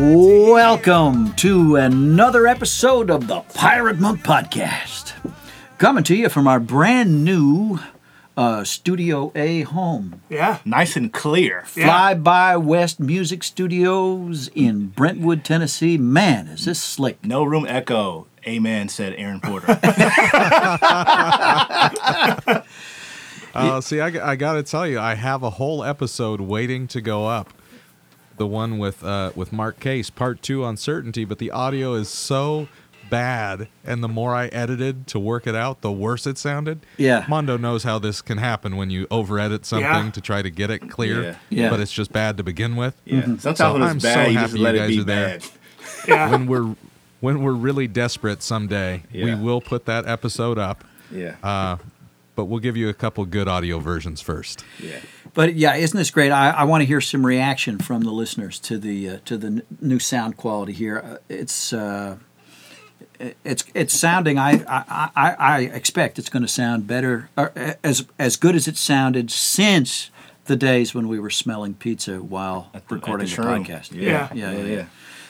Welcome to another episode of the Pirate Monk Podcast. Coming to you from our brand new uh, Studio A home. Yeah. nice and clear. Yeah. Fly by West Music Studios in Brentwood, Tennessee. Man, is this slick. No room echo. Amen, said Aaron Porter. Uh, see, I, got to tell you, I have a whole episode waiting to go up. The one with uh, with Mark Case, part two, uncertainty. But the audio is so bad, and the more I edited to work it out, the worse it sounded. Yeah. Mondo knows how this can happen when you over edit something Yeah. to try to get it clear. Yeah. Yeah. But it's just bad to begin with. yeah. Sometimes So it's I'm bad, so you just happy let you it guys be are there. Yeah. When we're when we're really desperate someday, we will put that episode up. Yeah. Uh, but we'll give you a couple good audio versions first. yeah. But yeah, isn't this great? I, I want to hear some reaction from the listeners to the uh, to the n- new sound quality here. Uh, it's uh, it- it's it's sounding. I I, I, I expect it's going to sound better, uh, as as good as it sounded since the days when we were smelling pizza while the- recording the, shroom. podcast. Yeah. Yeah, Yeah. yeah, Yeah. yeah.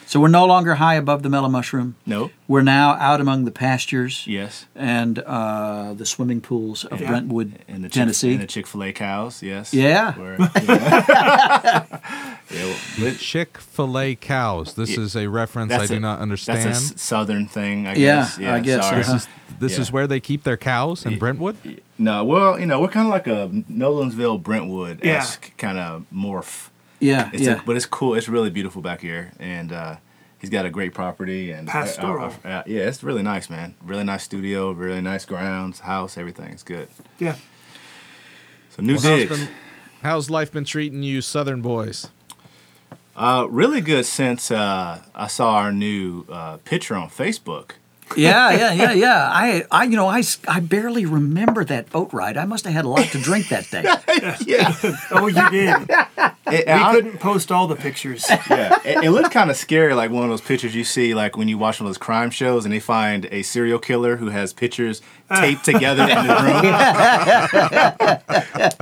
So we're no longer high above the mellow mushroom. Nope. We're now out among the pastures Yes. and uh, the swimming pools of Yeah. Brentwood, And the Chick- Tennessee. and the Chick Fil A cows. Yes. Yeah. Where- yeah. Yeah, well, Chick Fil A cows. This Yeah. is a reference I do a- not understand. That's a s- southern thing, I Yeah, guess. I guess, Sorry. this is this Yeah. is where they keep their cows in Brentwood. No, well, you know, we're kind of like a Nolensville, Brentwood esque kind of morph. Yeah, It's yeah. a, but it's cool. It's really beautiful back here, and uh, he's got a great property and Pastoral. uh, uh, yeah, it's really nice, man. Really nice studio, really nice grounds, house, everything. It's good. Yeah. So new Well, how's, digs. been- how's life been treating you, Southern boys? Uh, really good since uh, I saw our new uh, picture on Facebook. Yeah, yeah, yeah, yeah. I, I, you know, I, s- I barely remember that boat ride. I must have had a lot to drink that day. Yeah, Oh, you did. it, We I- couldn't post all the pictures. yeah. It, it looked kind of scary, like one of those pictures you see, like when you watch one of those crime shows and they find a serial killer who has pictures taped together in his room.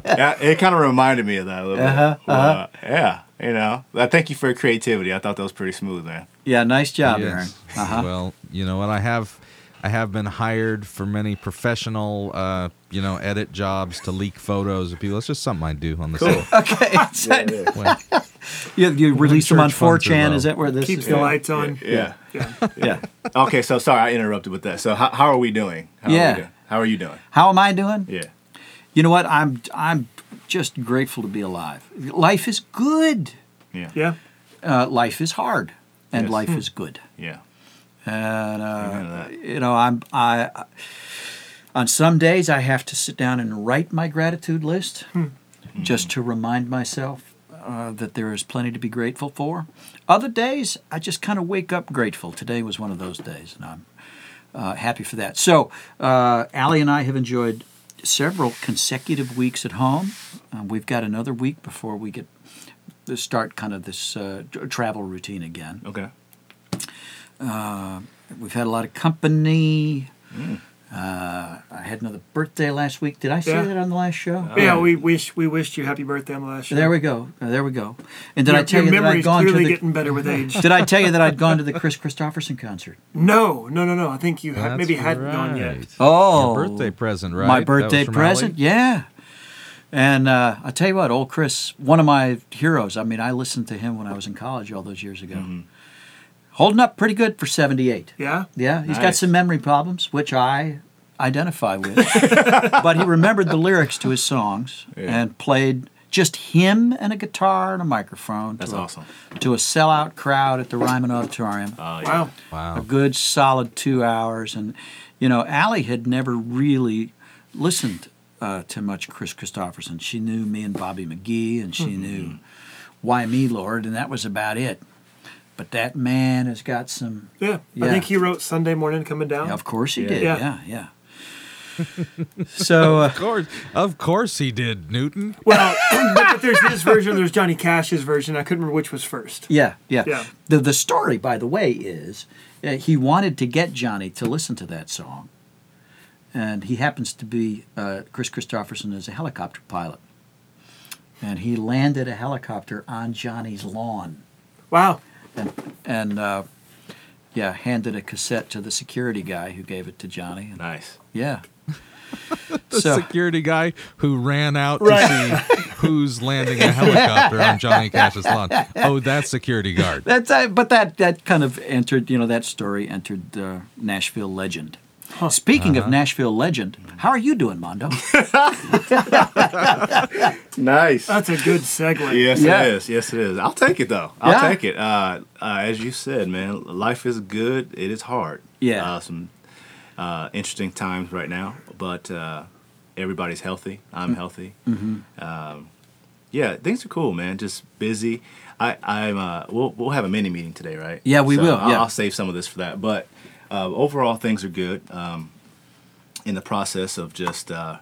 yeah, it kind of reminded me of that a little bit. Well, uh, yeah, you know. I thank you for your creativity. I thought that was pretty smooth, man. Yeah, nice job, Yes. Aaron. Uh-huh. Well, you know what I have. I have been hired for many professional, uh, you know, edit jobs to leak photos of people. It's just something I do on the side. Okay, so- When- you, you release them on church funds are 4chan. Is that where this Keeps is the going? lights on. Yeah. Yeah. Yeah. Okay, so sorry I interrupted with that. So how, how are we doing? How Are Yeah. we doing? How are you doing? How am I doing? Yeah. You know what? I'm, I'm just grateful to be alive. Life is good. Yeah. Yeah. Uh, life is hard, and Yes. life is good. Yeah. And uh, you know, I'm I. On some days, I have to sit down and write my gratitude list, just to remind myself uh, that there is plenty to be grateful for. Other days, I just kind of wake up grateful. Today was one of those days, and I'm uh, happy for that. So, uh, Allie and I have enjoyed several consecutive weeks at home. Uh, we've got another week before we get to start kind of this uh, travel routine again. Okay. We've had a lot of company. Mm. Uh, I had another birthday last week. Did I say Yeah. that on the last show? Yeah, we wish we wished you happy birthday on the last show. There we go. Uh, there we go. And did your, I tell your you that I'd memory's gone to clearly the? getting better with age. Did I tell you that I'd gone to the Kris Kristofferson concert? no, no, no, no. I think you ha- That's maybe hadn't gone yet. Oh, Your birthday present, right? My birthday present, Allie? yeah. And uh, I tell you what, old Chris, one of my heroes. I mean, I listened to him when I was in college all those years ago. Mm-hmm. Holding up pretty good for seventy-eight. Yeah. Yeah, he's got some memory problems, which I identify with. but he remembered the lyrics to his songs Yeah. and played just him and a guitar and a microphone That's to, awesome. a, to a sellout crowd at the Ryman Auditorium. Oh, yeah. Wow. Wow. a good solid two hours. And, you know, Allie had never really listened uh, to much Kris Kristofferson. She knew me and Bobby McGee, and she knew Why Me Lord, and that was about it. But that man has got some. Yeah. Yeah. I think he wrote Sunday morning coming down. Of course he Yeah. did. Yeah. Yeah, yeah. so, uh, Of course, of course he did, Newton. Well, but, but there's his version, there's Johnny Cash's version. I couldn't remember which was first. yeah, yeah. Yeah. The, the story, by the way, is uh, he wanted to get Johnny to listen to that song. And he happens to be, uh, Kris Kristofferson is a helicopter pilot. And he landed a helicopter on Johnny's lawn. Wow. And and uh, yeah, handed a cassette to the security guy who gave it to Johnny. And, Nice. yeah. The So- security guy who ran out Right. to see who's landing a helicopter on Johnny Cash's lawn. Oh, that security guard. That's uh, but that that kind of entered, you know, that story entered uh, Nashville legend. Speaking of Nashville legend, how are you doing, Mondo? Nice. That's a good segue. Yes, Yeah. it is. Yes, it is. I'll take it though. I'll Yeah. take it. Uh, uh, as you said, man, life is good. It is hard. Yeah. Uh, some uh, interesting times right now, but uh, everybody's healthy. I'm Mm. healthy. Um, yeah, things are cool, man. Just busy. I, I'm. Uh, we'll we'll have a mini meeting today, right? Yeah, we will, I'll, yeah. I'll save some of this for that. But uh, overall, things are good. Um, in the process of just uh,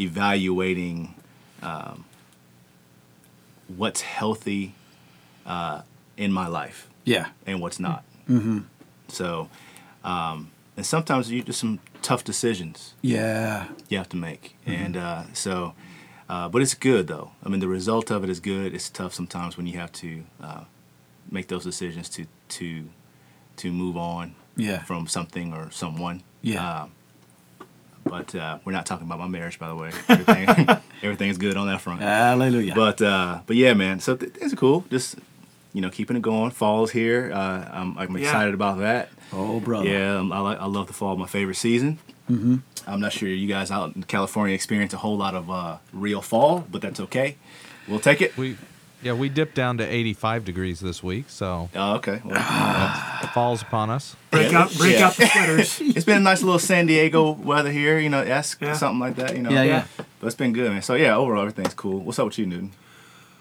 evaluating um, what's healthy uh, in my life yeah. and what's not. Mm-hmm. So, um, and sometimes you just some tough decisions Yeah. you have to make, and uh, so, uh, but it's good though. I mean, the result of it is good. It's tough sometimes when you have to uh, make those decisions to to to move on Yeah. from something or someone. Yeah. Um, but uh, we're not talking about my marriage, by the way. Everything, everything's good on that front. Hallelujah. But uh, but yeah, man. So th- things are cool. Just you know, keeping it going. Fall's here. Uh, I'm, I'm Yeah. excited about that. oh, brother. Yeah, um, I like. I love the fall. My favorite season. Mm-hmm. I'm not sure you guys out in California experience a whole lot of uh, real fall, but that's okay. We'll take it. We, yeah, we dipped down to 85 degrees this week, so Oh, okay. Well, it falls upon us. Break out, break Yeah. out the sweaters. it's been a nice little San Diego weather here. You know, esque Yeah. something like that. You know. Yeah, yeah. But it's been good, man. So yeah, overall everything's cool. What's up with you, Newton?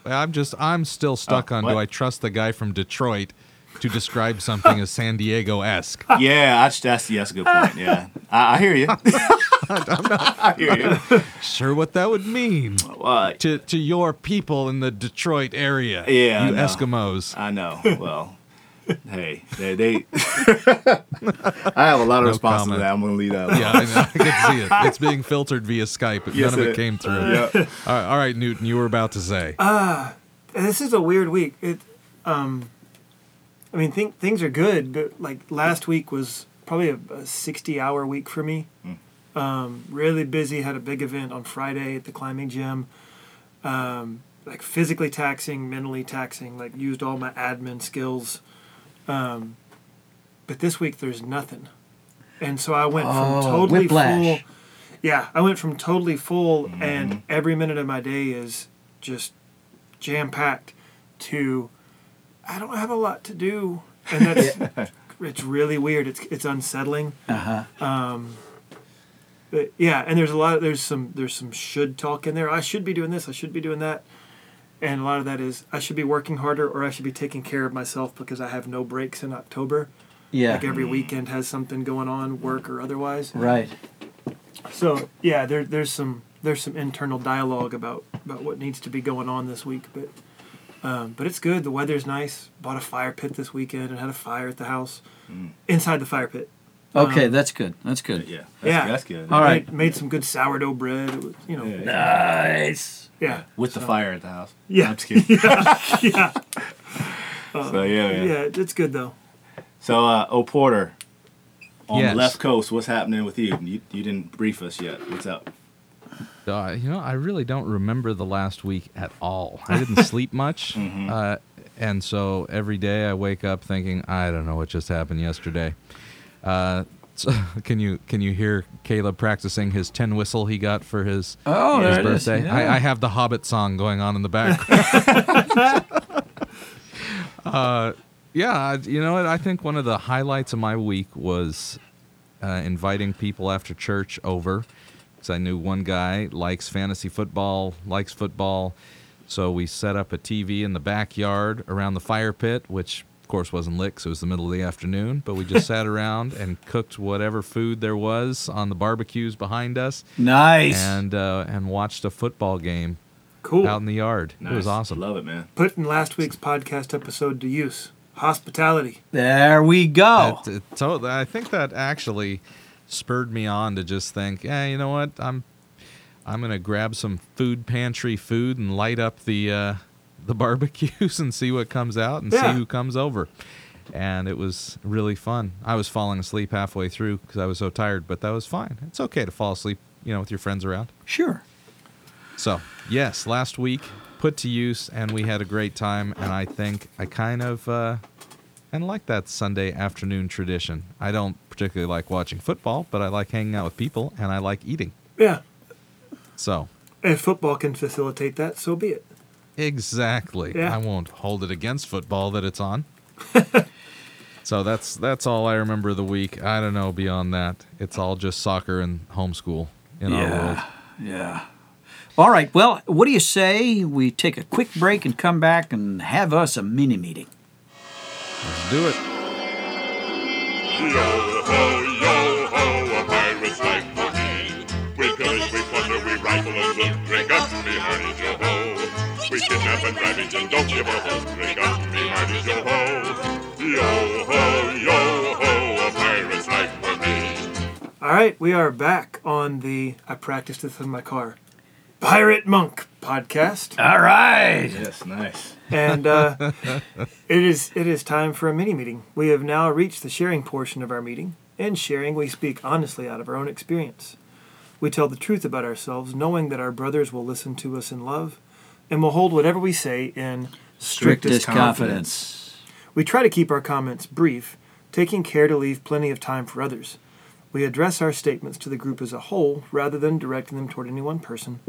I'm just, I'm still stuck Oh, on what? do I trust the guy from Detroit to describe something as San Diego esque? Yeah, I, that's yeah, that's a good point. Yeah, I, I hear you. I hear you. Sure, what that would mean What? to to your people in the Detroit area. Yeah, I you know. Eskimos. I know. Well, hey, they, they I have a lot of No responses comment. to that. I'm gonna leave that. Alone. Yeah, I, know. I can see it. It's being filtered via Skype, but Yes, none of it it came through. Yeah. All right, all right, Newton, you were about to say. And this is a weird week. It, um, I mean, think, things are good, but like last week was probably a, a 60 hour week for me. Um, really busy. Had a big event on Friday at the climbing gym. Um, like physically taxing, mentally taxing. Like used all my admin skills. Um, but this week there's nothing, and so I went Oh, from totally whiplash. full. Yeah, I went from totally full, and every minute of my day is just jam packed to I don't have a lot to do, and that's it's really weird. It's it's unsettling. Uh huh. But yeah, and there's a lot. Of, there's some there's some should talk in there. I should be doing this. I should be doing that. And a lot of that is I should be working harder, or I should be taking care of myself because I have no breaks in October. Yeah. Like every weekend has something going on, work or otherwise. right. So yeah, there there's some there's some internal dialogue about about what needs to be going on this week, but um, but it's good. The weather's nice. Bought a fire pit this weekend and had a fire at the house inside the fire pit. Okay, Um, that's good. That's good. Yeah, that's, Yeah. that's good. All right. Made, made some good sourdough bread. It was, you know, Yeah. yeah, Nice. Yeah, With the fire at the house. Yeah. I'm just kidding. yeah. so yeah, man. Yeah, it's good though. So, uh, O Porter, on Yes. the left coast, what's happening with you? you? You didn't brief us yet. What's up? Uh, you know, I really don't remember the last week at all. I didn't sleep much, uh, and so every day I wake up thinking, I don't know what just happened yesterday. Uh, so can you can you hear Caleb practicing his tin whistle he got for his Oh, his it is. birthday? Yeah. I, I have the Hobbit song going on in the background. uh, yeah, you know what? I think one of the highlights of my week was uh, inviting people after church over because I knew one guy likes fantasy football, likes football. So we set up a TV in the backyard around the fire pit, which course wasn't lit 'cause it was the middle of the afternoon. But we just sat around and cooked whatever food there was on the barbecues behind us, Nice. and uh, and watched a football game Cool. out in the yard. It was Nice. awesome. Love it, man. Putting last week's podcast episode to use. Hospitality. there we go. That- it- so I think that actually spurred me on to just think, yeah, you know what, I'm I'm gonna grab some food pantry food and light up the uh, the barbecues and see what comes out and Yeah. see who comes over. and it was really fun. I was falling asleep halfway through because I was so tired, but that was fine. It's okay to fall asleep, you know, with your friends around. Sure. So, yes, last week put to use, and we had a great time. And I think I kind of uh, and like that Sunday afternoon tradition. I don't particularly like watching football, but I like hanging out with people, and I like eating. Yeah. So, If football can facilitate that, so be it. Exactly. Yeah. I won't hold it against football that it's on. so that's that's all I remember of the week. I don't know beyond that. It's all just soccer and homeschool in our world. Yeah. All right. Well, what do you say we take a quick break and come back and have us a mini meeting? Let's do it. Yo ho, yo ho, a pirate's life for me. We pillage, we plunder, we rifle and loot, drink up, me hearties, yo ho. We kidnap and ravage and don't give a hoot, drink up, me hearties, yo ho. Yo ho, yo ho, a pirate's life for me. All right, we are back on the I practiced this in my car. Pirate Monk podcast. All right. Yes, nice. and uh, it is it is time for a mini meeting. We have now reached the sharing portion of our meeting. In sharing, we speak honestly out of our own experience. We tell the truth about ourselves, knowing that our brothers will listen to us in love, and will hold whatever we say in Strictest confidence. We try to keep our comments brief, taking care to leave plenty of time for others. We address our statements to the group as a whole rather than directing them toward any one person.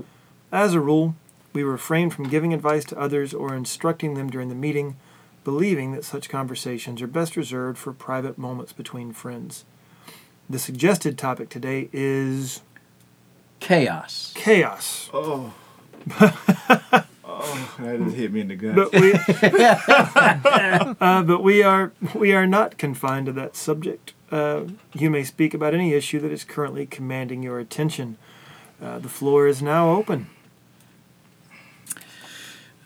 As a rule, we refrain from giving advice to others or instructing them during the meeting, believing that such conversations are best reserved for private moments between friends. The suggested topic today is Chaos. chaos. Oh. oh, that just hit me in the gut. But we, uh, but we are we are not confined to that subject. Uh, you may speak about any issue that is currently commanding your attention. Uh, the floor is now open.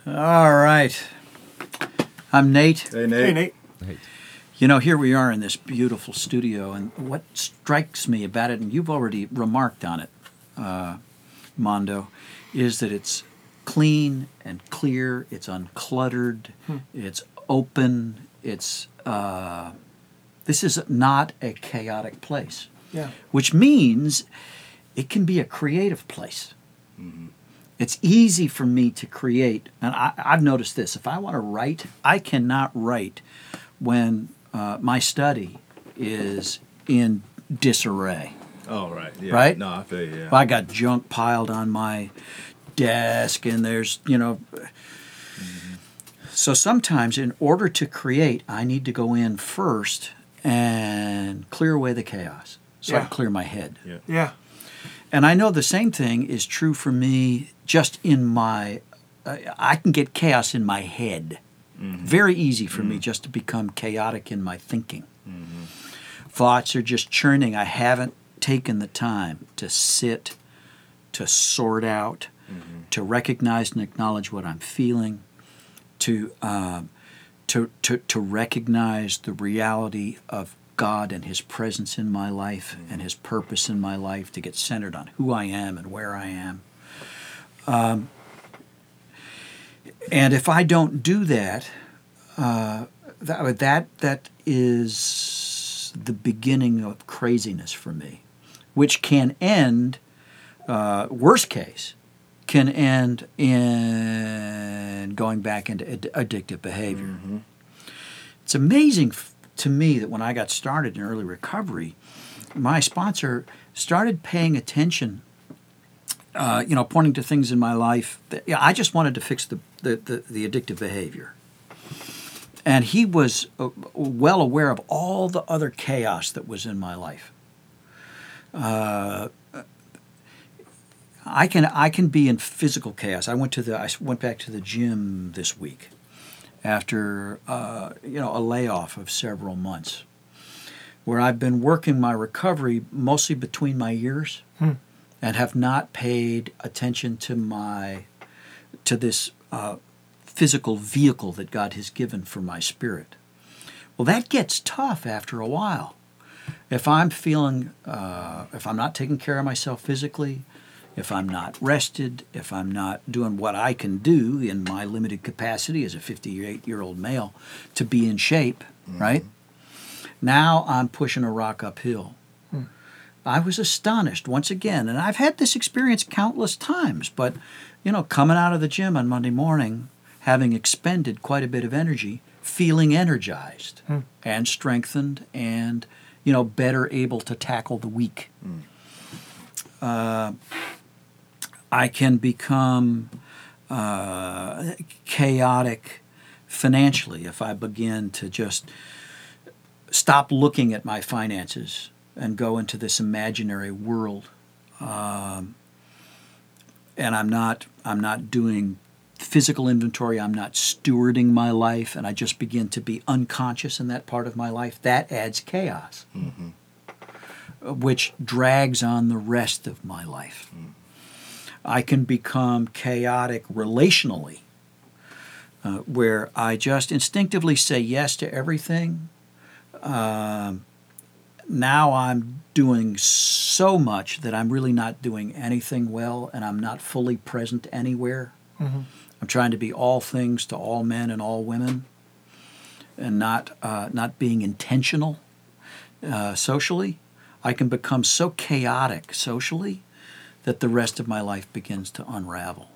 All right. I'm Nate. hey, Nate. Hey, Nate. Hey, You know, here we are in this beautiful studio, and what strikes me about it, and you've already remarked on it, uh, Mondo, is that it's clean and clear, it's uncluttered, it's open, it's. Uh, this is not a chaotic place, Yeah. which means it can be a creative place. It's easy for me to create, and I, I've noticed this. If I want to write, I cannot write when uh, my study is in disarray. Oh, right. Yeah. Right? No, I feel you. Yeah. If I got junk piled on my desk, and there's, you know. So sometimes, in order to create, I need to go in first and clear away the chaos so I can clear my head. yeah. Yeah. And I know the same thing is true for me just in my, uh, I can get chaos in my head. Very easy for me just to become chaotic in my thinking. Thoughts are just churning. I haven't taken the time to sit, to sort out, to recognize and acknowledge what I'm feeling, to, um, to, to, to recognize the reality of God and His presence in my life and His purpose in my life, to get centered on who I am and where I am. Um, and if I don't do that, uh, that that that is the beginning of craziness for me, which can end. Uh, worst case, can end in going back into ad- addictive behavior. It's amazing f- to me that when I got started in early recovery, my sponsor started paying attention. Uh, you know, pointing to things in my life. That, yeah, I just wanted to fix the, the, the, the addictive behavior. And he was uh, well aware of all the other chaos that was in my life. Uh, I can I can be in physical chaos. I went to the I went back to the gym this week after uh, you know a layoff of several months, where I've been working my recovery mostly between my ears, and have not paid attention to my to this uh, physical vehicle that God has given for my spirit. Well, that gets tough after a while. If I'm feeling, uh, if I'm not taking care of myself physically, if I'm not rested, if I'm not doing what I can do in my limited capacity as a 58 year old male to be in shape, mm-hmm. right? Now I'm pushing a rock uphill. Hmm. I was astonished once again, and I've had this experience countless times, but you know, coming out of the gym on Monday morning, having expended quite a bit of energy, feeling energized hmm. and strengthened and you know, better able to tackle the week. Hmm. Uh, I can become uh, chaotic financially if I begin to just stop looking at my finances and go into this imaginary world. Um, and I'm not I'm not doing physical inventory. I'm not stewarding my life, and I just begin to be unconscious in that part of my life. That adds chaos, uh, which drags on the rest of my life. I can become chaotic relationally, uh, where I just instinctively say yes to everything. Um, now I'm doing so much that I'm really not doing anything well, and I'm not fully present anywhere. I'm trying to be all things to all men and all women, and not uh, not being intentional uh, socially. I can become so chaotic socially that the rest of my life begins to unravel.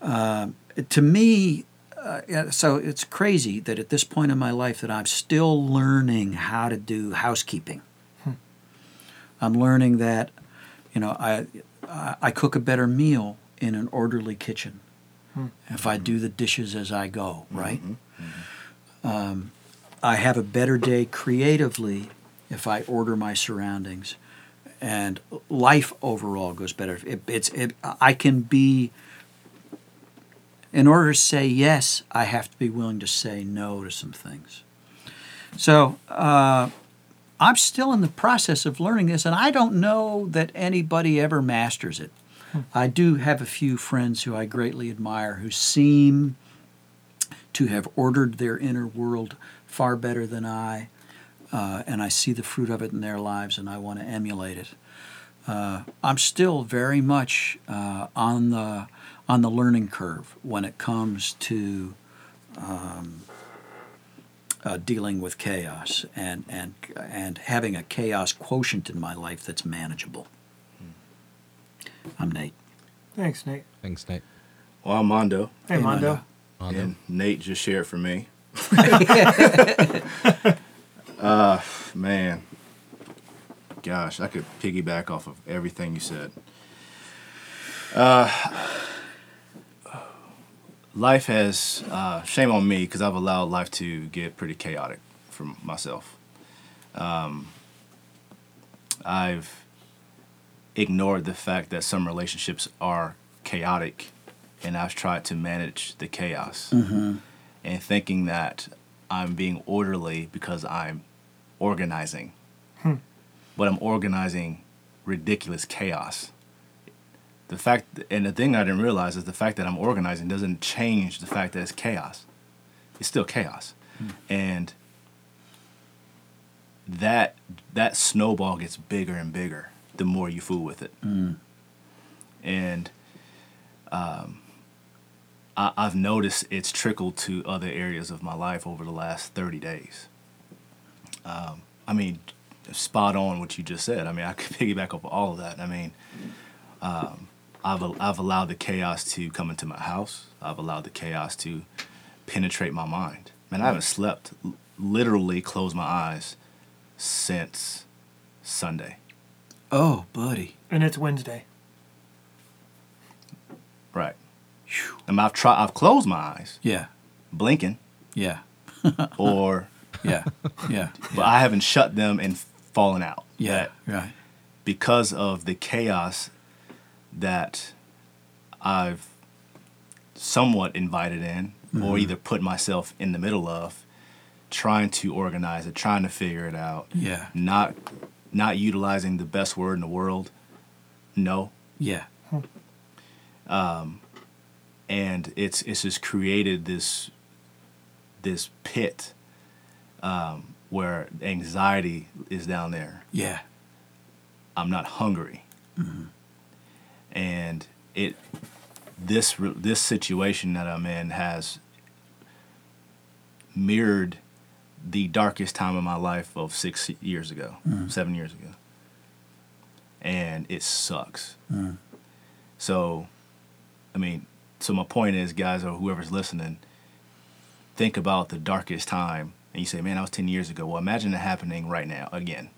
Uh, to me, uh, so it's crazy that at this point in my life that I'm still learning how to do housekeeping. I'm learning that, you know, I I I cook a better meal in an orderly kitchen if I do the dishes as I go, right? Um, I have a better day creatively if I order my surroundings, and life overall goes better. It, it's it, I can be. In order to say yes, I have to be willing to say no to some things. So uh, I'm still in the process of learning this, and I don't know that anybody ever masters it. I do have a few friends who I greatly admire who seem to have ordered their inner world far better than I, uh, and I see the fruit of it in their lives, and I want to emulate it. Uh, I'm still very much uh, on the on the learning curve when it comes to um, uh, dealing with chaos and and and having a chaos quotient in my life that's manageable. I'm Nate. Thanks, Nate. Thanks, Nate. Well, I'm Mondo, Hey, Hey, Mondo. Mondo. Mondo. and Nate just shared for me. uh, man, gosh, I could piggyback off of everything you said. Uh, life has uh, shame on me because I've allowed life to get pretty chaotic for myself. Um, I've ignored the fact that some relationships are chaotic, and I've tried to manage the chaos and thinking that I'm being orderly because I'm organizing. Hmm. But I'm organizing ridiculous chaos. The fact, and the thing I didn't realize is the fact that I'm organizing doesn't change the fact that it's chaos. It's still chaos, hmm. and that that snowball gets bigger and bigger the more you fool with it. Hmm. And um, I, I've noticed it's trickled to other areas of my life over the last 30 days. Um, I mean, spot on what you just said. I mean, I could piggyback off of all of that. I mean, um, I've, I've allowed the chaos to come into my house. I've allowed the chaos to penetrate my mind. Man, I haven't slept, literally closed my eyes since Sunday. Oh, buddy. And it's Wednesday. Right. I mean, I've tried. I've closed my eyes, Yeah, blinking, yeah, or yeah, yeah, but I haven't shut them and fallen out. yeah, right. because of the chaos that I've somewhat invited in, or either put myself in the middle of, trying to organize it, trying to figure it out, Yeah, not not utilizing the best word in the world. No, yeah, Um, and it's it's just created this this pit um, where anxiety is down there. yeah, I'm not hungry, mm-hmm. and it this this situation that I'm in has mirrored the darkest time of my life of six years ago, mm-hmm. seven years ago, and it sucks. Mm. So, I mean, so my point is, guys, or whoever's listening, think about the darkest time, and you say, "Man, that was ten years ago." Well, imagine it happening right now again.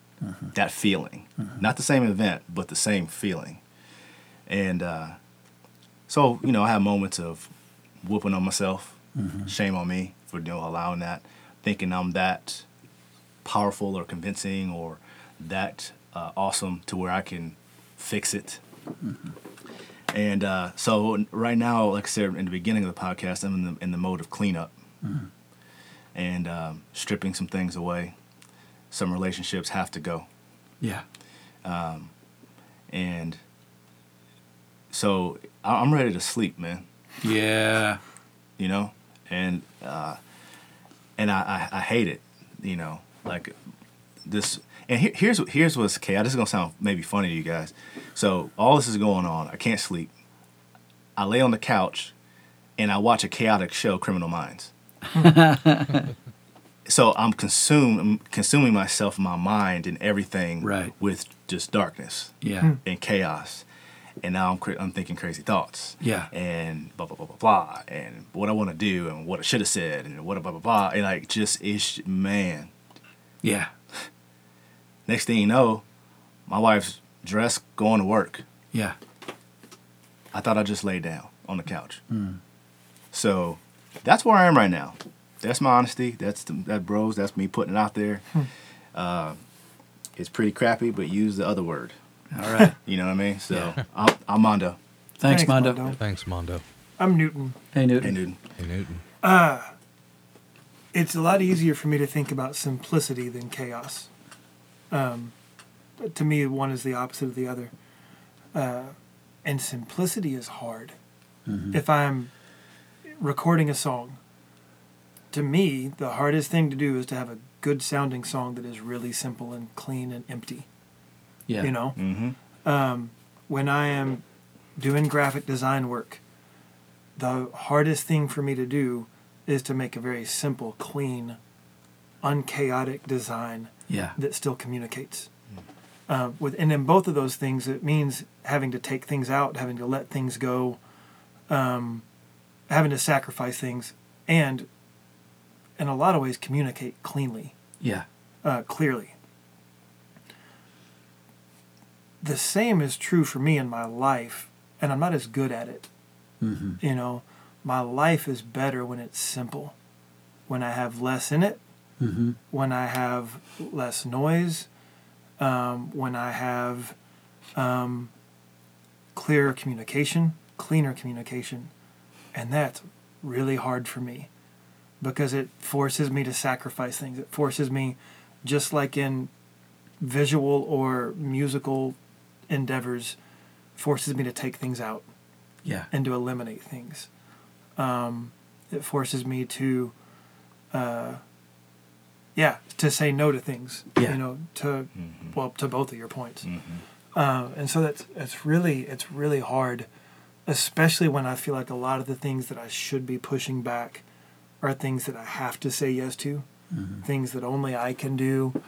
That feeling, not the same event, but the same feeling, and uh, so you know, I have moments of whooping on myself, shame on me for you know allowing that, thinking I'm that powerful or convincing or that uh, awesome to where I can fix it. And uh, so right now, like I said in the beginning of the podcast, I'm in the in the mode of cleanup and um, stripping some things away. Some relationships have to go, Yeah. Um, and so I- I'm ready to sleep, man. Yeah. you know, and uh, and I, I I hate it, you know, like this. And here, here's here's what's chaotic. This is gonna sound maybe funny to you guys. So all this is going on. I can't sleep. I lay on the couch, and I watch a chaotic show, Criminal Minds. so I'm consumed, I'm consuming myself, my mind, and everything Right. with just darkness Yeah. Hmm. and chaos. And now I'm cra- I'm thinking crazy thoughts. Yeah. And blah blah blah blah blah. And what I want to do and what I should have said and what blah blah blah. And like just ish man. Yeah. Next thing you know, my wife's dressed going to work. Yeah. I thought I'd just laid down on the couch. Hmm. So that's where I am right now. That's my honesty. That's the, that bros. That's me putting it out there. Uh, it's pretty crappy, but use the other word. All right. You know what I mean? So I'm, I'm Mondo. Thanks, Thanks, Mondo. Mondo. Thanks, Mondo. I'm Newton. Hey, Newton. Hey, Newton. Hey, Newton. It's a lot easier for me to think about simplicity than chaos. Um, to me, one is the opposite of the other. Uh, and simplicity is hard. If I'm recording a song, to me, the hardest thing to do is to have a good sounding song that is really simple and clean and empty. Yeah. You know? Mm-hmm. um, when I am doing graphic design work, the hardest thing for me to do is to make a very simple, clean, unchaotic design Yeah. that still communicates. Uh, with and in both of those things, it means having to take things out, having to let things go, um, having to sacrifice things, and in a lot of ways communicate cleanly Yeah. uh, clearly. The same is true for me in my life, and I'm not as good at it. Mm-hmm. You know, my life is better when it's simple, when I have less in it, Mm-hmm. when I have less noise, um, when I have um, clearer communication, cleaner communication. And that's really hard for me because it forces me to sacrifice things. It forces me, just like in visual or musical endeavors, forces me to take things out Yeah. and to eliminate things. Um, it forces me to, uh, yeah, to say no to things. Yeah. You know, to Mm-hmm. well, to both of your points. Uh, and so that's it's really it's really hard, especially when I feel like a lot of the things that I should be pushing back are things that I have to say yes to, things that only I can do.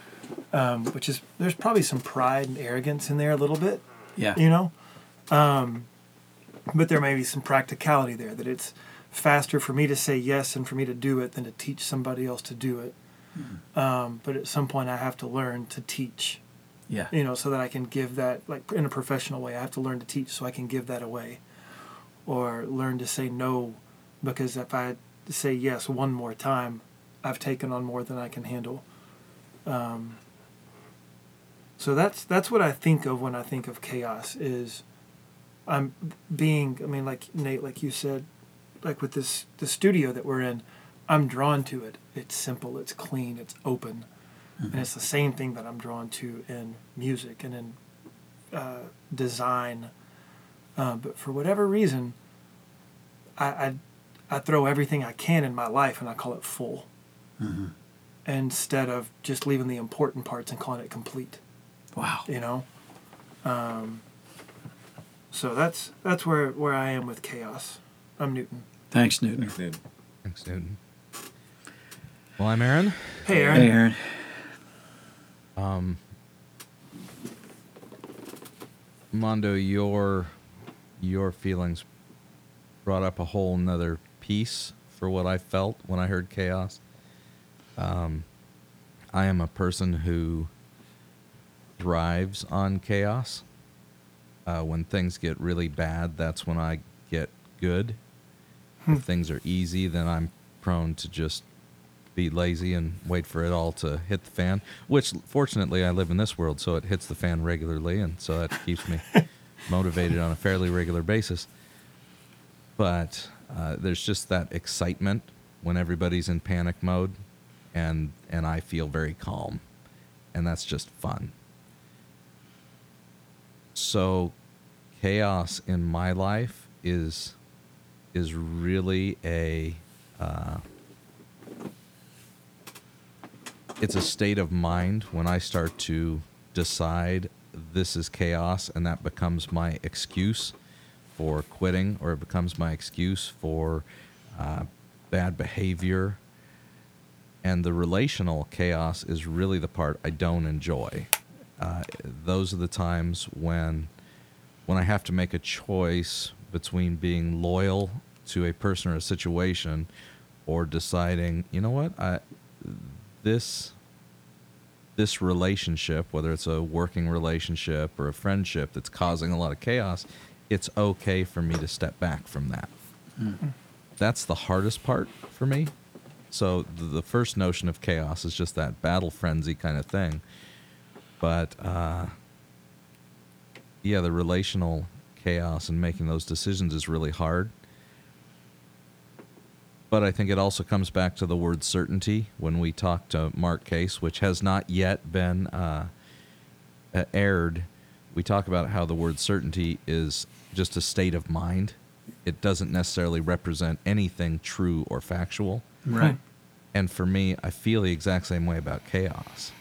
Um, which is there's probably some pride and arrogance in there a little bit Yeah. you know um, but there may be some practicality there that it's faster for me to say yes and for me to do it than to teach somebody else to do it um, but at some point i have to learn to teach Yeah. you know so that i can give that like in a professional way i have to learn to teach so i can give that away or learn to say no because if i say yes one more time i've taken on more than i can handle. Um, so that's that's what I think of when I think of chaos is I'm being I mean like Nate like you said like with this the studio that we're in I'm drawn to it. It's simple it's clean it's open. And it's the same thing that I'm drawn to in music and in uh, design uh, but for whatever reason I, I I throw everything I can in my life and I call it full instead of just leaving the important parts and calling it complete Wow. you know um, so that's that's where where i am with chaos i'm newton Thanks, Newton. Dude. Thanks, Newton. Well, I'm Aaron. Hey, Aaron. Hey, Aaron. Um, Mondo, your your feelings brought up a whole nother piece for what I felt when I heard chaos. Um, I am a person who thrives on chaos. Uh, when things get really bad, that's when I get good. If things are easy, then I'm prone to just be lazy and wait for it all to hit the fan. Which, fortunately, I live in this world, so it hits the fan regularly, and so that keeps me motivated on a fairly regular basis. But uh, there's just that excitement when everybody's in panic mode, and and I feel very calm, and that's just fun. So, chaos in my life is is really a uh, it's a state of mind when I start to decide this is chaos and that becomes my excuse for quitting or it becomes my excuse for uh, bad behavior. And the relational chaos is really the part I don't enjoy. Uh, those are the times when when I have to make a choice between being loyal to a person or a situation or deciding, you know what, I this this relationship, whether it's a working relationship or a friendship that's causing a lot of chaos, it's okay for me to step back from that. That's the hardest part for me. So the, the first notion of chaos is just that battle frenzy kind of thing. But uh, yeah, the relational chaos and making those decisions is really hard. But I think it also comes back to the word certainty when we talk to Mark Case, which has not yet been uh, aired. We talk about how the word certainty is just a state of mind. It doesn't necessarily represent anything true or factual. Right. And for me, I feel the exact same way about chaos.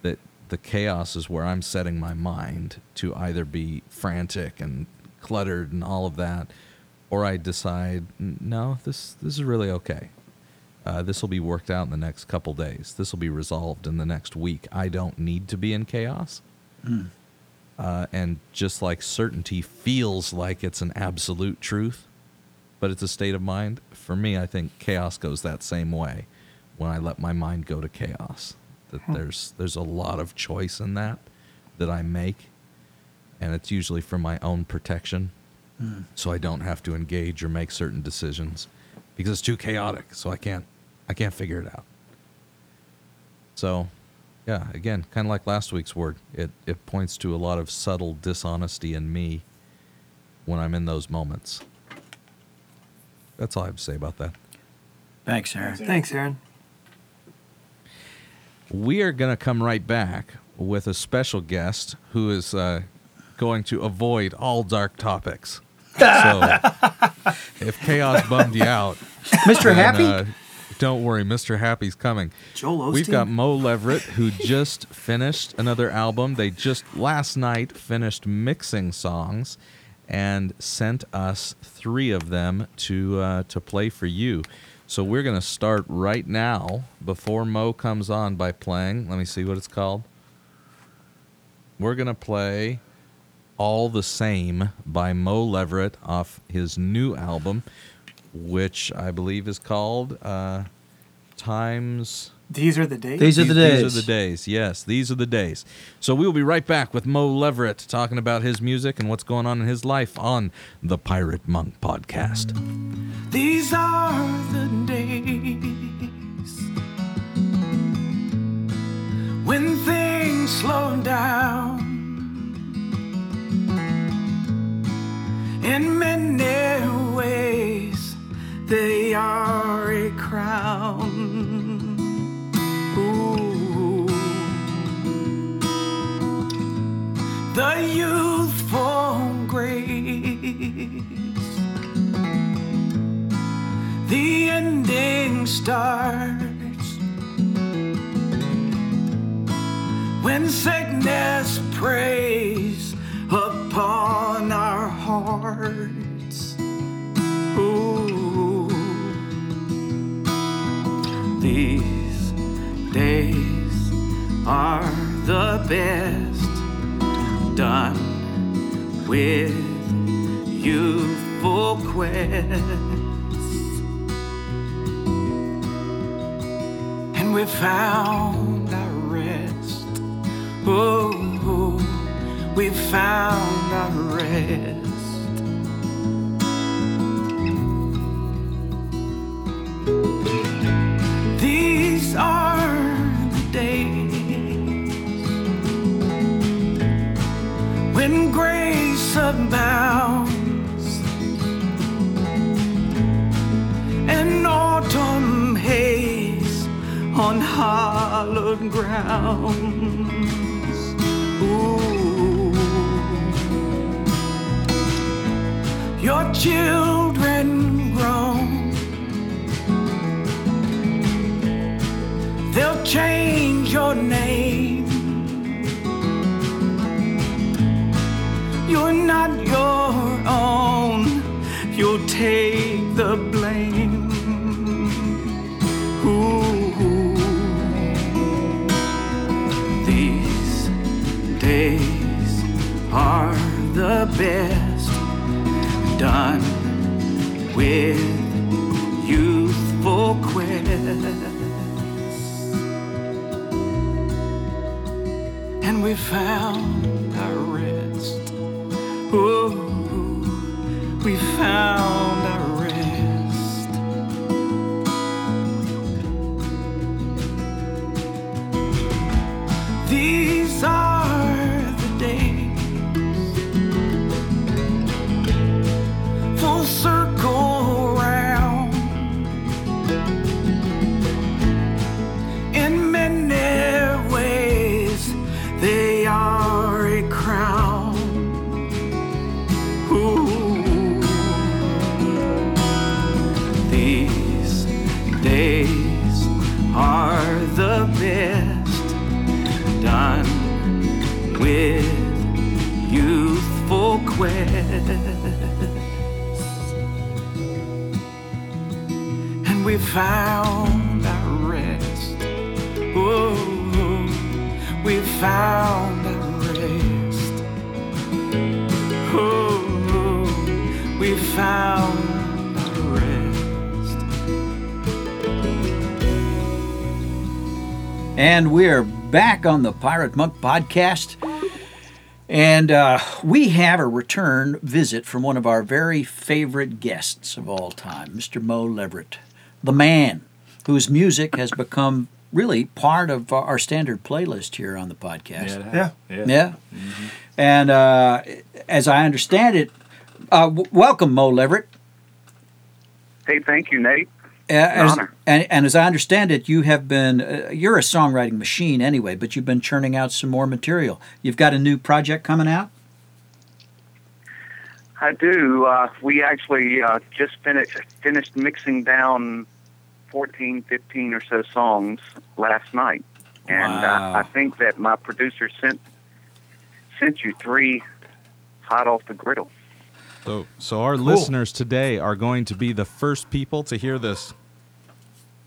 That the chaos is where I'm setting my mind to either be frantic and cluttered and all of that, or I decide, no, this this is really okay. Uh, this will be worked out in the next couple days. This will be resolved in the next week. I don't need to be in chaos. Uh, and just like certainty feels like it's an absolute truth, but it's a state of mind. For me, I think chaos goes that same way when I let my mind go to chaos. That there's there's a lot of choice in that that I make, and it's usually for my own protection, so I don't have to engage or make certain decisions because it's too chaotic. So I can't I can't figure it out. So, yeah, again, kind of like last week's word, it it points to a lot of subtle dishonesty in me when I'm in those moments. That's all I have to say about that. Thanks, Aaron. Thanks, Aaron. We are going to come right back with a special guest who is uh, going to avoid all dark topics. So, if chaos bummed you out, Mr. then, Happy? uh, don't worry, Mr. Happy's coming. Joel We've got Mo Leverett, who just finished another album. They just last night finished mixing songs and sent us three of them to uh, to play for you. So we're gonna start right now before Mo comes on by playing. Let me see what it's called. We're gonna play "All the Same" by Mo Leverett off his new album, which I believe is called uh, "Times." These are the days. These are the days. These days. are the days. Yes, these are the days. So we will be right back with Mo Leverett talking about his music and what's going on in his life on the Pirate Monk podcast. These are the days when things slow down. In many ways, they are a crown. Ooh. The youthful grace the ending starts when sickness preys upon our hearts. Ooh. These days are the best done with youthful quests. And we found our rest. Ooh we found our rest. These are the days when grace abounds and autumn haze on hallowed grounds. Your children grown. They'll change your name. You're not your own. You'll take the blame. Ooh. These days are the best done with youthful quest. and we found our rest. Oh, we found And we're back on the Pirate Monk podcast. And uh, we have a return visit from one of our very favorite guests of all time, Mr. Mo Leverett, the man whose music has become really part of our standard playlist here on the podcast. Yeah. Yeah. Yeah. And uh, as I understand it, uh, w- welcome, Mo Leverett. Hey, thank you, Nate. As, and, and as I understand it, you have been, uh, you're a songwriting machine anyway, but you've been churning out some more material. You've got a new project coming out? I do. Uh, we actually uh, just finished finished mixing down 14, 15 or so songs last night, and Wow. uh, I think that my producer sent sent you three hot off the griddle. So, so our listeners today are going to be the first people to hear this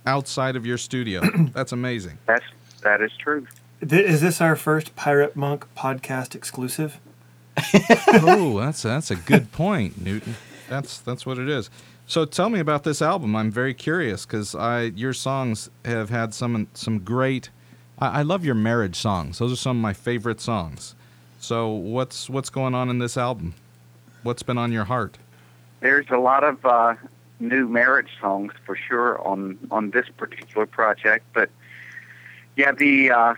outside of your studio. That's amazing. That's that is true. Th- Is this our first Pirate Monk podcast exclusive? oh, that's that's a good point, Newton. That's that's what it is. So tell me about this album. I'm very curious because I your songs have had some some great. I, I love your marriage songs. Those are some of my favorite songs. So what's what's going on in this album? What's been on your heart? There's a lot of uh, new marriage songs for sure on on this particular project, but yeah, the uh,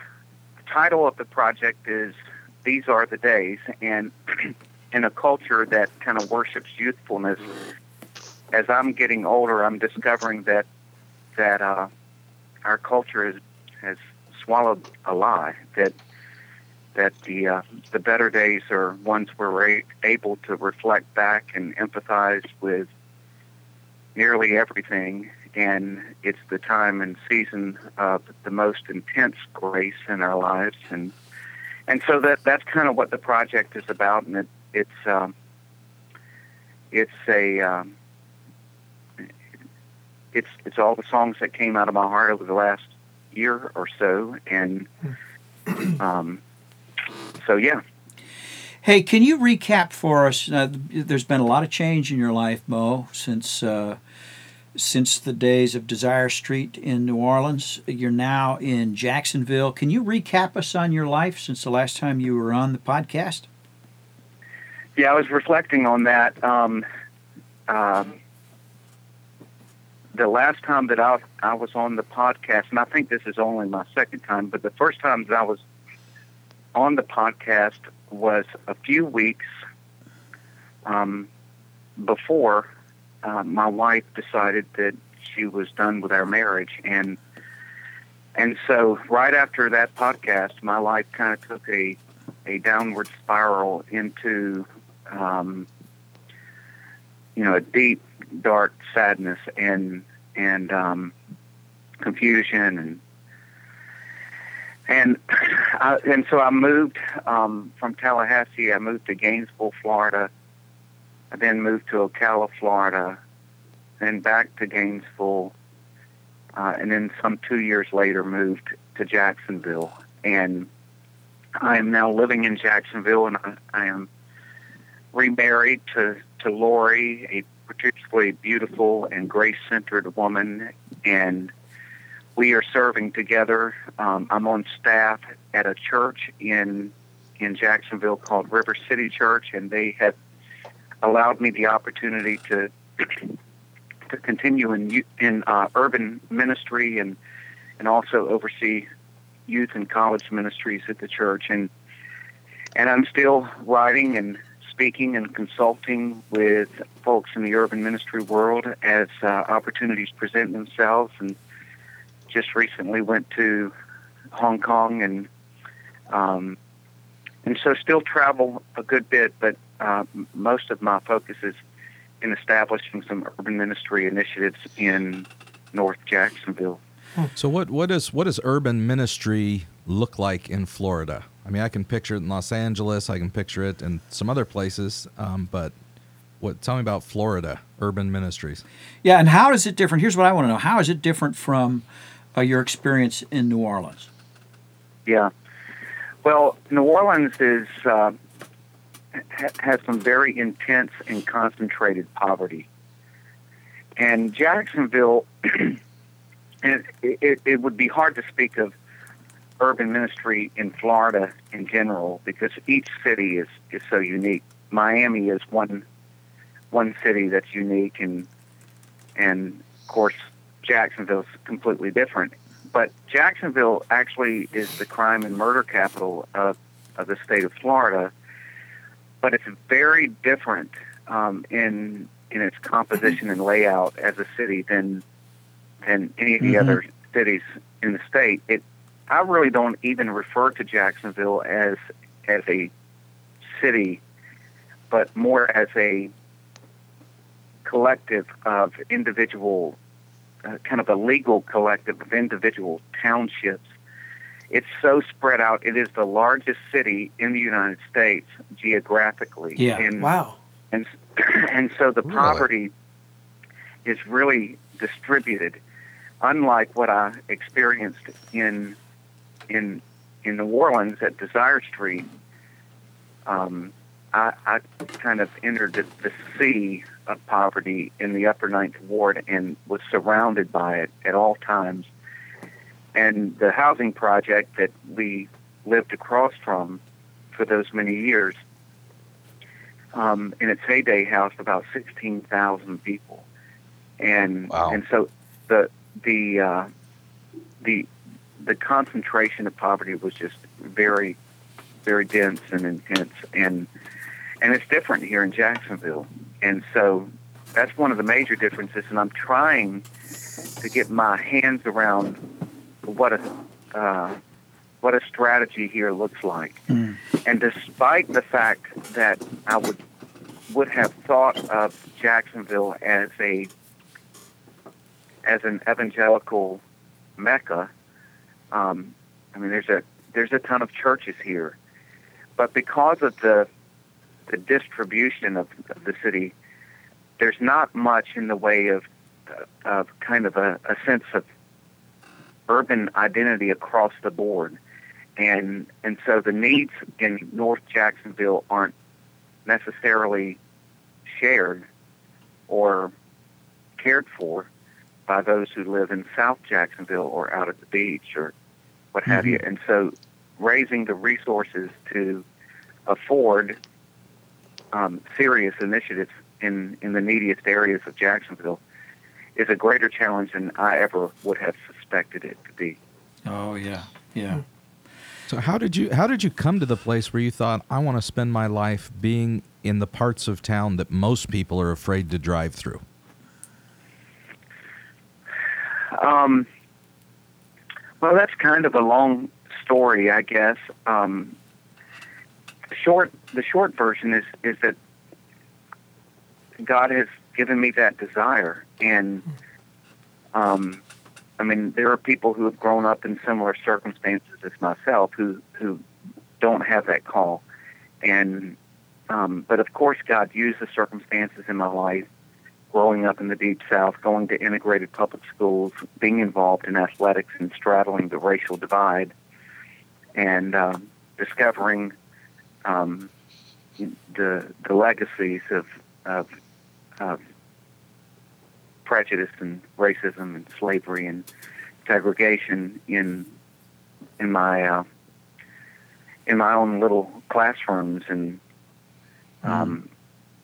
title of the project is "These Are the Days," and in a culture that kind of worships youthfulness, as I'm getting older, I'm discovering that that uh, our culture has has swallowed a lie that that the uh, the better days are ones where we're able to reflect back and empathize with nearly everything, and it's the time and season of the most intense grace in our lives, and and so that that's kind of what the project is about, and it, it's um, it's a um, it's it's all the songs that came out of my heart over the last year or so, and um, so yeah. Hey, can you recap for us? Uh, there's been a lot of change in your life, Mo, since uh, since the days of Desire Street in New Orleans. You're now in Jacksonville. Can you recap us on your life since the last time you were on the podcast? Yeah, I was reflecting on that. Um, um, the last time that I, I was on the podcast, and I think this is only my second time, but the first time that I was on the podcast was a few weeks um, before uh, my wife decided that she was done with our marriage, and and so right after that podcast, my life kind of took a a downward spiral into um, you know a deep dark sadness and and um, confusion and and I, and so I moved um, from Tallahassee. I moved to Gainesville, Florida. I then moved to Ocala, Florida, then back to Gainesville, uh, and then some two years later moved to Jacksonville. And I am now living in Jacksonville, and I, I am remarried to to Lori, a particularly beautiful and grace-centered woman, and we are serving together. Um, I'm on staff at a church in in Jacksonville called River City Church, and they have allowed me the opportunity to to continue in in uh, urban ministry and and also oversee youth and college ministries at the church and and I'm still writing and speaking and consulting with folks in the urban ministry world as uh, opportunities present themselves and just recently went to Hong Kong and um, and so still travel a good bit, but uh, most of my focus is in establishing some urban ministry initiatives in North Jacksonville. So what what does what does urban ministry look like in Florida? I mean, I can picture it in Los Angeles. I can picture it in some other places. Um, but what? Tell me about Florida urban ministries. Yeah, and how is it different? Here's what I want to know: How is it different from uh, your experience in New Orleans? Yeah. Well, New Orleans is uh, ha- has some very intense and concentrated poverty, and Jacksonville. it, it, it would be hard to speak of urban ministry in Florida in general because each city is, is so unique. Miami is one one city that's unique, and and of course Jacksonville's completely different but Jacksonville actually is the crime and murder capital of, of the state of Florida. But it's very different um, in in its composition and layout as a city than than any of the Mhm. other cities in the state. It I really don't even refer to Jacksonville as as a city, but more as a collective of individual uh, kind of a legal collective of individual townships. It's so spread out. It is the largest city in the United States geographically. Yeah. And, Wow. and and so the Really? poverty is really distributed, unlike what I experienced in in in New Orleans at Desire Street. Um, I, I kind of entered the, the sea of poverty in the Upper Ninth Ward and was surrounded by it at all times. And the housing project that we lived across from for those many years, um, in its heyday, housed about sixteen thousand people, and Wow. and so the the uh, the the concentration of poverty was just very very dense and intense and and it's different here in Jacksonville and so that's one of the major differences and I'm trying to get my hands around what a uh, what a strategy here looks like Mm. and despite the fact that I would would have thought of Jacksonville as a as an evangelical mecca um, I mean, there's a there's a ton of churches here, but because of the the distribution of, of the city, there's not much in the way of of kind of a, a sense of urban identity across the board, and and so the needs in North Jacksonville aren't necessarily shared or cared for by those who live in South Jacksonville or out at the beach or what have mm-hmm. you. And so raising the resources to afford um, serious initiatives in, in the neediest areas of Jacksonville is a greater challenge than I ever would have suspected it to be. Oh yeah, yeah. So how did you how did you come to the place where you thought I want to spend my life being in the parts of town that most people are afraid to drive through? Um, well, that's kind of a long story, I guess. Um, the short the short version is is that God has given me that desire, and um, I mean, there are people who have grown up in similar circumstances as myself who who don't have that call, and um, but of course, God used the circumstances in my life growing up in the deep south, going to integrated public schools, being involved in athletics and straddling the racial divide, and um, discovering um, the the legacies of, of of prejudice and racism and slavery and segregation in in my uh, in my own little classrooms and um,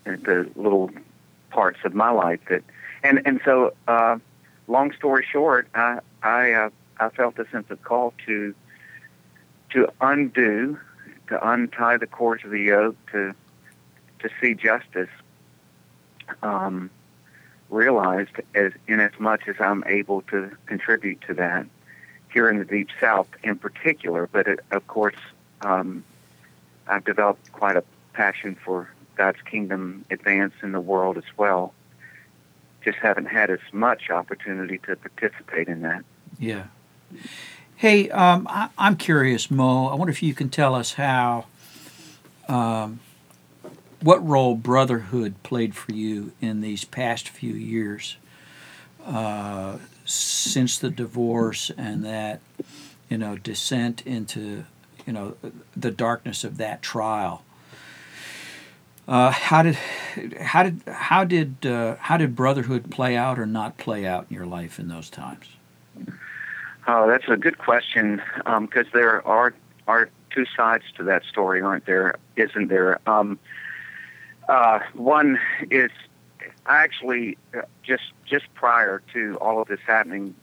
the little parts of my life that and and so uh, long story short I I uh, I felt a sense of call to to undo to untie the cords of the yoke to to see justice um, realized as in as much as I'm able to contribute to that here in the deep south in particular but it, of course um, I've developed quite a passion for God's kingdom advance in the world as well. Just haven't had as much opportunity to participate in that. Yeah. Hey, um, I, I'm curious, Mo. I wonder if you can tell us how, um, what role brotherhood played for you in these past few years uh, since the divorce and that, you know, descent into, you know, the darkness of that trial. Uh, how did how did how did uh, how did brotherhood play out or not play out in your life in those times? Oh, that's a good question because um, there are are two sides to that story, aren't there? Isn't there? Um, uh, one is I actually uh, just just prior to all of this happening,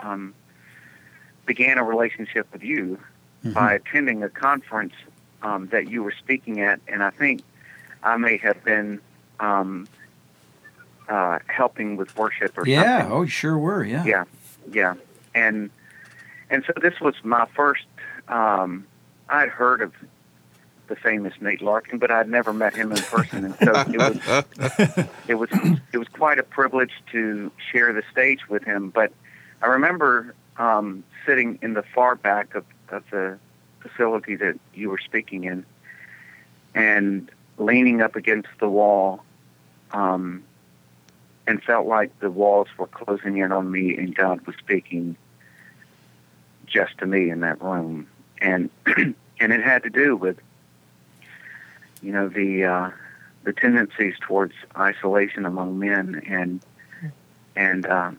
um, began a relationship with you mm-hmm. by attending a conference um, that you were speaking at, and I think I may have been um, uh, helping with worship or something. yeah, something. oh, you sure were, yeah. Yeah, yeah, and and so this was my first. Um, I'd heard of the famous Nate Larkin, but I'd never met him in person, and so it was it was it was quite a privilege to share the stage with him. But I remember um, sitting in the far back of, of the facility that you were speaking in, and leaning up against the wall um, and felt like the walls were closing in on me and God was speaking just to me in that room. And and it had to do with you know the uh, the tendencies towards isolation among men and and uh,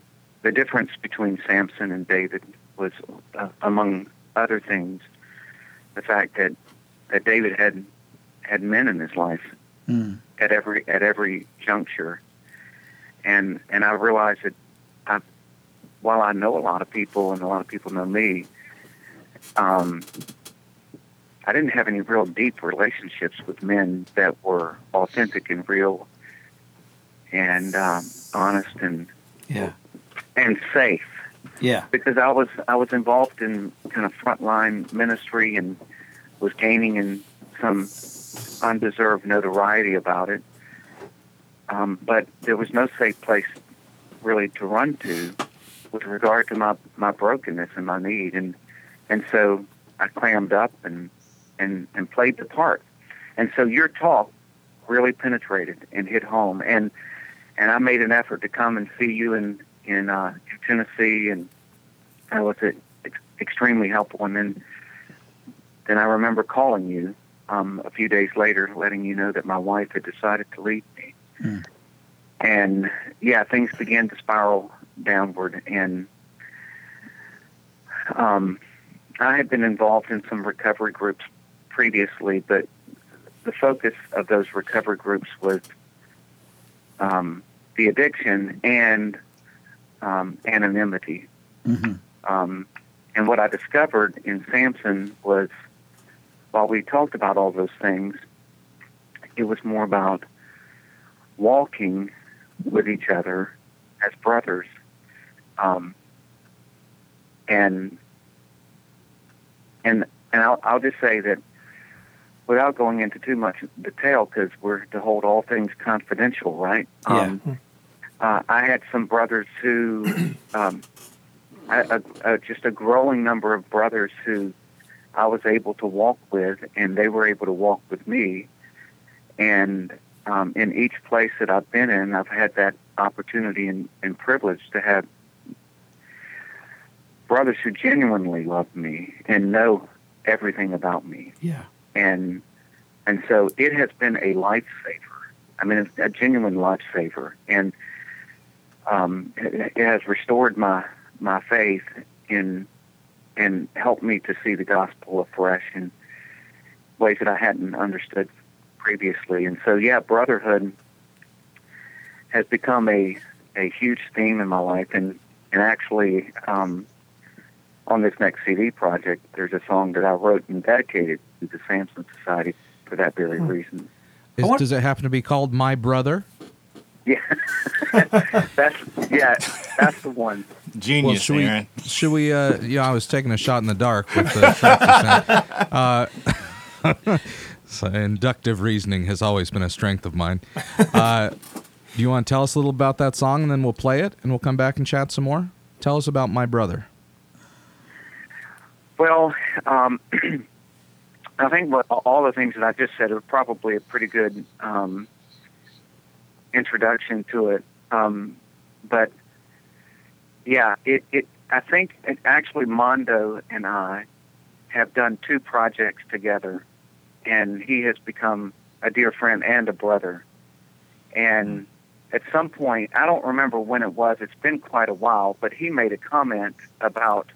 the difference between Samson and David was uh, among other things the fact that that David had had men in his life mm. at every at every juncture, and and I realized that while I know a lot of people and a lot of people know me, um, I didn't have any real deep relationships with men that were authentic and real, and um, honest and yeah, and safe. Yeah, because I was I was involved in kind of frontline ministry and was gaining in some undeserved notoriety about it. Um, but there was no safe place really to run to with regard to my, my brokenness and my need. And, and so I clammed up and, and, and played the part. And so your talk really penetrated and hit home. And, and I made an effort to come and see you in, in, uh, Tennessee and that was ex- extremely helpful. And then, then I remember calling you um, a few days later, letting you know that my wife had decided to leave me. Mm. And yeah, things began to spiral downward, and um, I had been involved in some recovery groups previously, but the focus of those recovery groups was um, the addiction and um, anonymity. hmm Um, and what I discovered in Samson was while we talked about all those things, it was more about walking with each other as brothers. Um, and and and I'll, I'll just say that without going into too much detail, because we're to hold all things confidential, right? Yeah. Um, uh, I had some brothers who, um, a, a, a, just a growing number of brothers who I was able to walk with, and they were able to walk with me. And um, in each place that I've been in, I've had that opportunity and, and privilege to have brothers who genuinely love me and know everything about me. Yeah. And and so it has been a lifesaver. I mean, a genuine lifesaver, and um, it, it has restored my my faith in and helped me to see the gospel afresh in ways that I hadn't understood previously. And so, yeah, brotherhood has become a a huge theme in my life, and and actually, um, on this next CD project, there's a song that I wrote and dedicated to the Samson Society for that very reason. Is, want- does it happen to be called My Brother? Yeah, that's yeah, that's the one. Genius, should we, Aaron. should we, uh, yeah, I was taking a shot in the dark with the short. Uh, so inductive reasoning has always been a strength of mine. Uh, do you want to tell us a little about that song and then we'll play it and we'll come back and chat some more? Tell us about My Brother. Well, um, I think what all the things that I just said are probably a pretty good um, introduction to it. Um, but yeah, it, it I think it, actually Mondo and I have done two projects together, and he has become a dear friend and a brother. And at some point, I don't remember when it was. It's been quite a while, but he made a comment about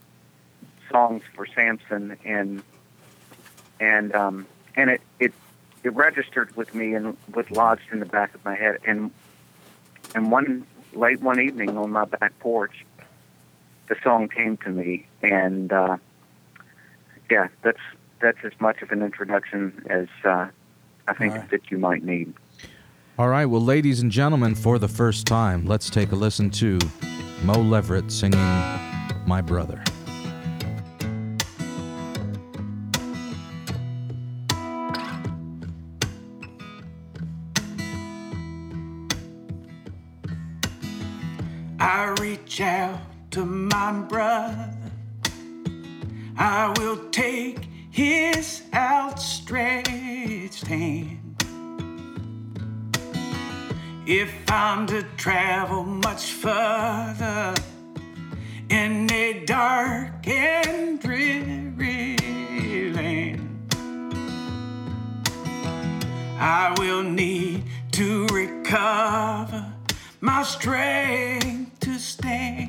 songs for Samson and and um, and it, it it registered with me and was lodged in the back of my head and and one late one evening on my back porch the song came to me and uh, yeah that's that's as much of an introduction as uh, I think right. that you might need. All right, well, ladies and gentlemen, for the first time, let's take a listen to Mo Leverett singing My Brother. I reach out to my brother. I will take his outstretched hand. If I'm to travel much further in a dark and dreary land, I will need to recover my strength I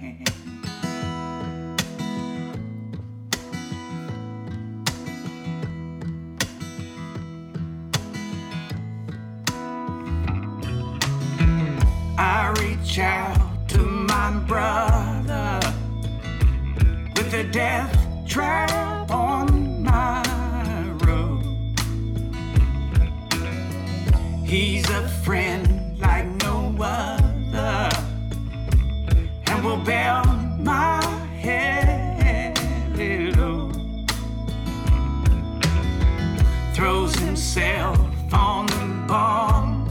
reach out to my brother with a death trap on my road. He's bear my load. Throws himself on the bomb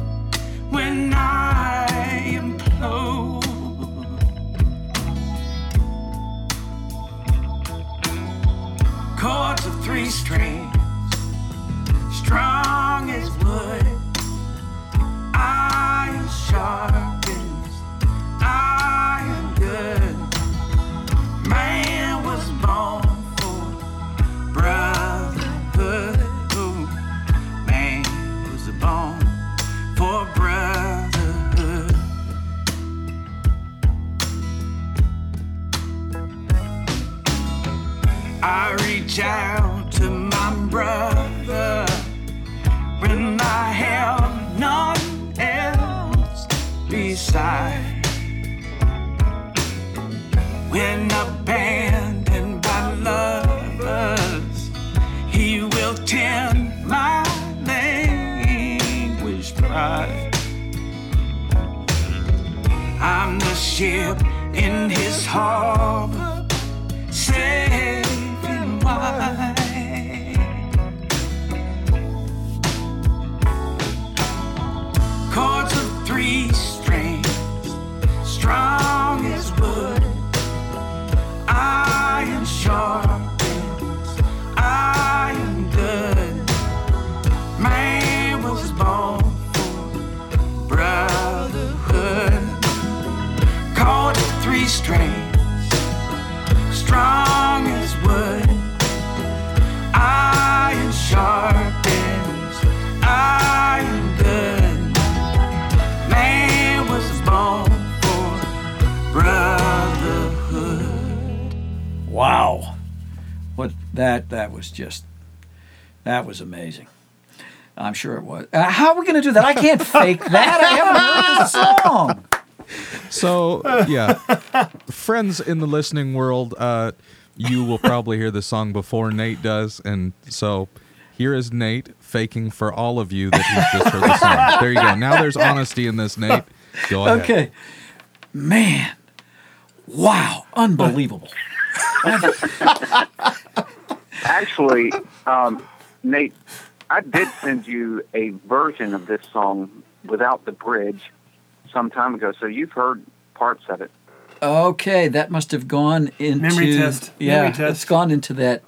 when I implode. Chords of three strings, I'm the ship in his harbor, safe that that was just that was amazing. I'm sure it was. Uh, how are we going to do that? I can't fake that. I haven't heard the song. So yeah, friends in the listening world, uh, you will probably hear the song before Nate does, and so here is Nate faking for all of you that he's just heard the song. There you go. Now there's honesty in this, Nate. Go ahead. Okay. Man. Wow. Unbelievable. Actually, um, Nate, I did send you a version of this song without the bridge some time ago, so you've heard parts of it. Okay, that must have gone into Memory test. Yeah, Memory it's test. gone into that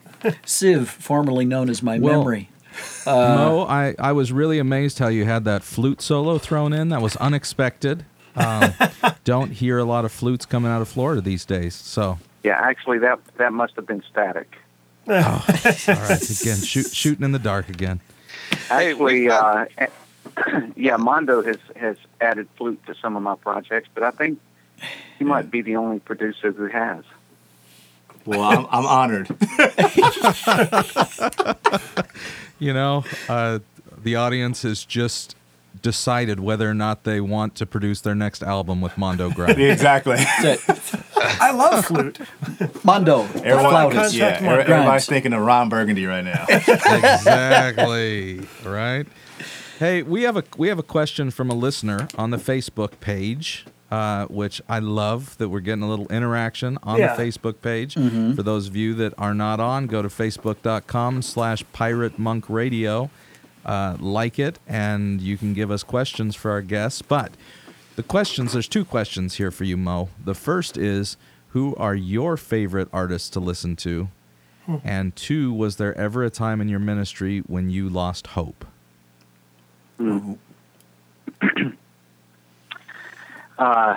sieve, formerly known as my Well, memory. Mo, I, I was really amazed how you had that flute solo thrown in. That was unexpected. Um, don't hear a lot of flutes coming out of Florida these days. So, Yeah, actually, that that must have been static. all right, again, shoot, shooting in the dark again. Actually, we've uh, yeah, Mondo has has added flute to some of my projects, but I think he might be the only producer who has. Well, I'm, I'm honored. You know, uh, the audience is just decided whether or not they want to produce their next album with Mondo Grab. exactly. I love flute. Mondo, Everyone, flautist. yeah, Contact everybody's thinking of Ron Burgundy right now. exactly right hey we have a we have a question from a listener on the facebook page uh, which i love that we're getting a little interaction on Yeah. the facebook page for those of you that are not on go to facebook.com slash pirate monk radio uh, like it and you can give us questions for our guests. But the questions there's two questions here for you mo. The first is who are your favorite artists to listen to? And two, was there ever a time in your ministry when you lost hope? Uh,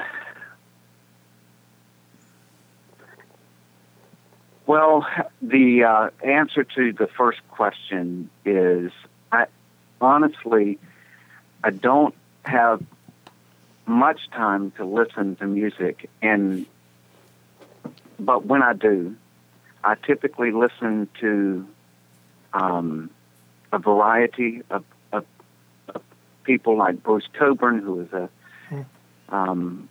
well, the uh, answer to the first question is I honestly I don't have much time to listen to music and but when I do, I typically listen to um, a variety of, of, of people like Bruce Cockburn, who is a um,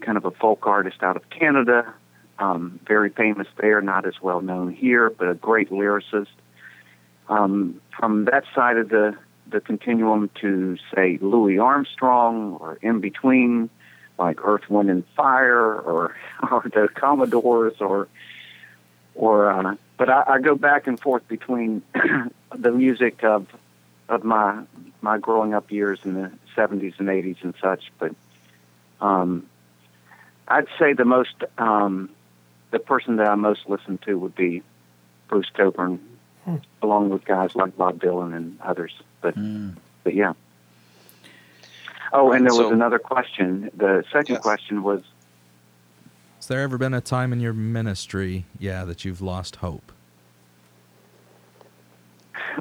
kind of a folk artist out of Canada, um, very famous there, not as well known here, but a great lyricist. Um, from that side of the the continuum to say Louis Armstrong, or in between, like Earth, Wind, and Fire, or or the Commodores, or or uh, but I, I go back and forth between the music of of my my growing up years in the 70s and 80s and such. But um, I'd say the most um, the person that I most listen to would be Bruce Cockburn, along with guys like Bob Dylan and others. But but yeah. Oh, and there was another question. The second Yes. question was Has there ever been a time in your ministry, yeah, that you've lost hope?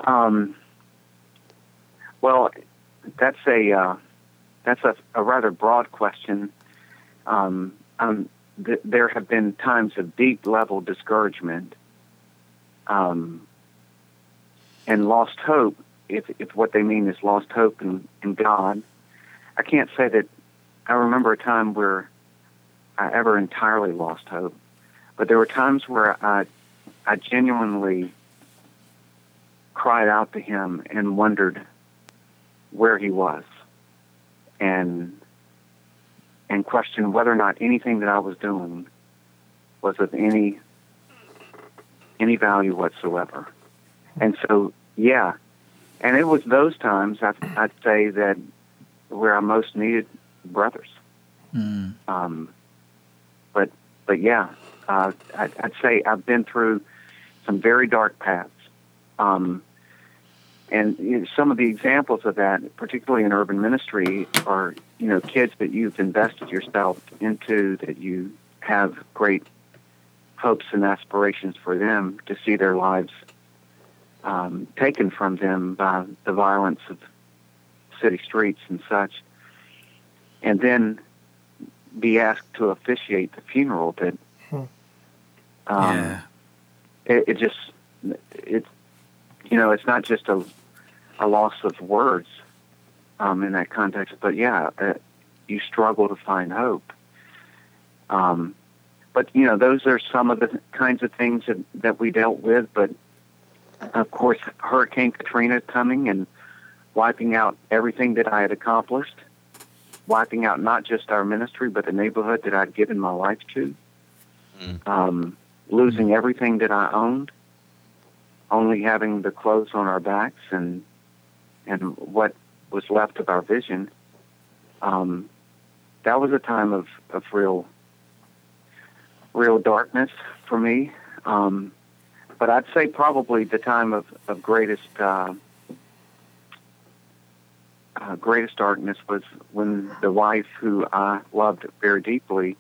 Um, well, that's a uh, that's a, a rather broad question. Um, um, th- there have been times of deep level discouragement um, and lost hope. If if what they mean is lost hope in, in God, I can't say that I remember a time where I ever entirely lost hope, but there were times where I I genuinely cried out to him and wondered where he was, and and questioned whether or not anything that I was doing was of any any value whatsoever. And so, yeah, and it was those times I'd, I'd say that where I most needed brothers. Mm. Um, but but yeah, uh, I'd, I'd say I've been through some very dark paths. Um, and you know, some of the examples of that, particularly in urban ministry, are you know kids that you've invested yourself into, that you have great hopes and aspirations for them to see their lives um, taken from them by the violence of city streets and such, and then be asked to officiate the funeral. That um, yeah. it, it just it you know it's not just a a loss of words um, in that context, but yeah, uh, you struggle to find hope. Um, but you know, those are some of the kinds of things that, that we dealt with. But of course, Hurricane Katrina coming and wiping out everything that I had accomplished, wiping out not just our ministry, but the neighborhood that I'd given my life to, um, losing everything that I owned, only having the clothes on our backs and and what was left of our vision. Um, that was a time of, of real real darkness for me. Um, but I'd say probably the time of, of greatest uh, uh, greatest darkness was when the wife who I loved very deeply,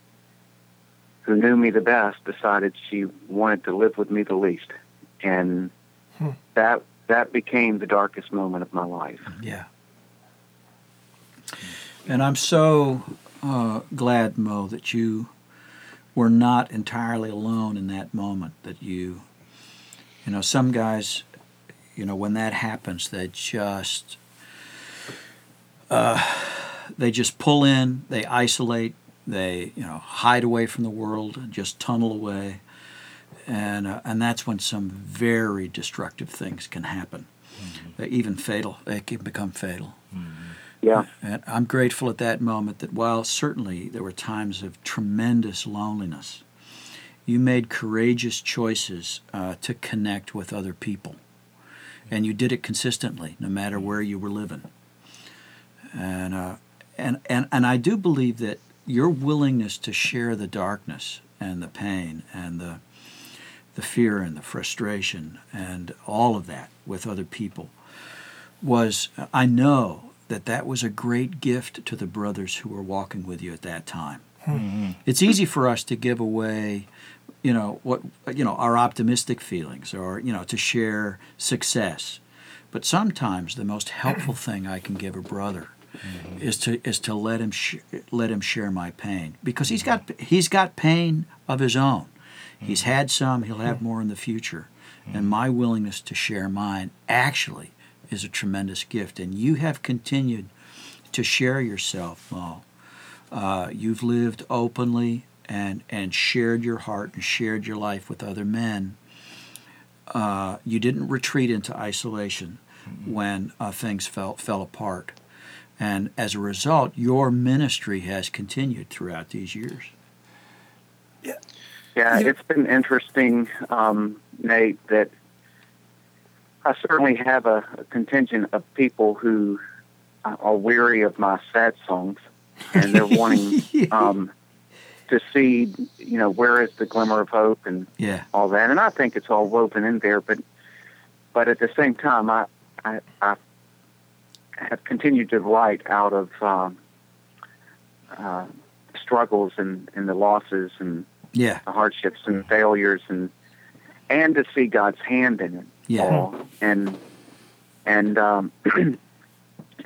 who knew me the best, decided she wanted to live with me the least, and that that became the darkest moment of my life. Yeah. And I'm so uh, glad, Mo, that you were not entirely alone in that moment. That you, you know, some guys, you know, when that happens, they just, uh, they just pull in, they isolate, they, you know, hide away from the world, and just tunnel away, and uh, and that's when some very destructive things can happen, uh, even fatal. They can become fatal. Yeah. And I'm grateful at that moment that while certainly there were times of tremendous loneliness, you made courageous choices uh, to connect with other people. And you did it consistently, no matter where you were living. And, uh, and, and, and I do believe that your willingness to share the darkness and the pain and the, the fear and the frustration and all of that with other people was, I know that that was a great gift to the brothers who were walking with you at that time. It's easy for us to give away, you know, what you know, our optimistic feelings or, you know, to share success. But sometimes the most helpful thing I can give a brother mm-hmm. is to is to let him sh- let him share my pain because he's got mm-hmm. he's got pain of his own. He's mm-hmm. had some, he'll have more in the future. And my willingness to share mine actually is a tremendous gift. And you have continued to share yourself, Mo. Uh, you've lived openly and, and shared your heart and shared your life with other men. Uh, you didn't retreat into isolation when uh, things fell, fell apart. And as a result, your ministry has continued throughout these years. Yeah, yeah, it's been interesting, um, Nate, that I certainly have a, a contingent of people who uh, are weary of my sad songs, and they're wanting um, to see, you know, where is the glimmer of hope and Yeah. all that. And I think it's all woven in there, but but at the same time, I I, I have continued to write out of um, uh, struggles and, and the losses and Yeah. the hardships and failures and and to see God's hand in it Yeah. all and and um,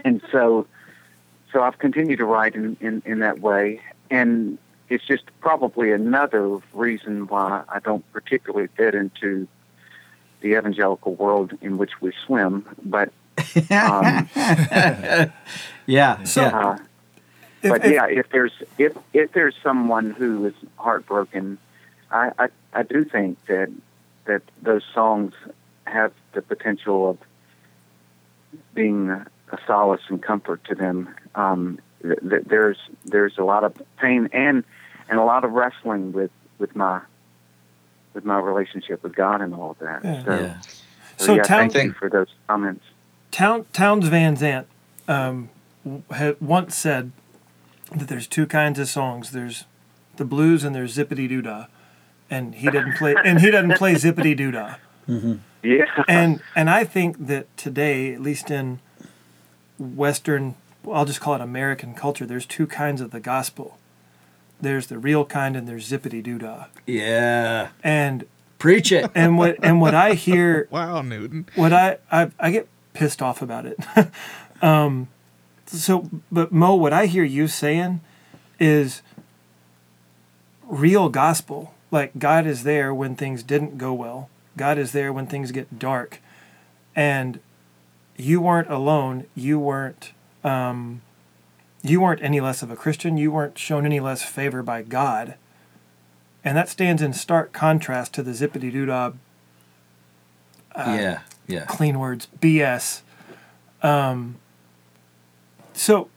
and so so I've continued to write in, in, in that way and it's just probably another reason why I don't particularly fit into the evangelical world in which we swim but um, Yeah. So- yeah. uh, If- but if- yeah, if there's if if there's someone who is heartbroken, I, I I do think that that those songs have the potential of being a solace and comfort to them. Um, th- th- there's there's a lot of pain and and a lot of wrestling with with my with my relationship with God and all of that. Yeah. So, Yeah. so, So yeah, Town- thank you for those comments. Town, Townes Van Zandt um, w- had once said that there's two kinds of songs. There's the blues and there's zippity doo dah, and he didn't play and he doesn't play zippity doo dah. Yeah. And and I think that today, at least in Western, I'll just call it American culture, there's two kinds of the gospel. There's the real kind and there's zippity doo dah. Yeah. And Preach it. and what and what I hear Wow, Newton. what I, I I get pissed off about it. um, so, but Mo, what I hear you saying is real gospel. Like God is there when things didn't go well. God is there when things get dark, and you weren't alone. You weren't. Um, you weren't any less of a Christian. You weren't shown any less favor by God. And that stands in stark contrast to the zippity doo dah yeah. Yeah. clean words BS. Um, so,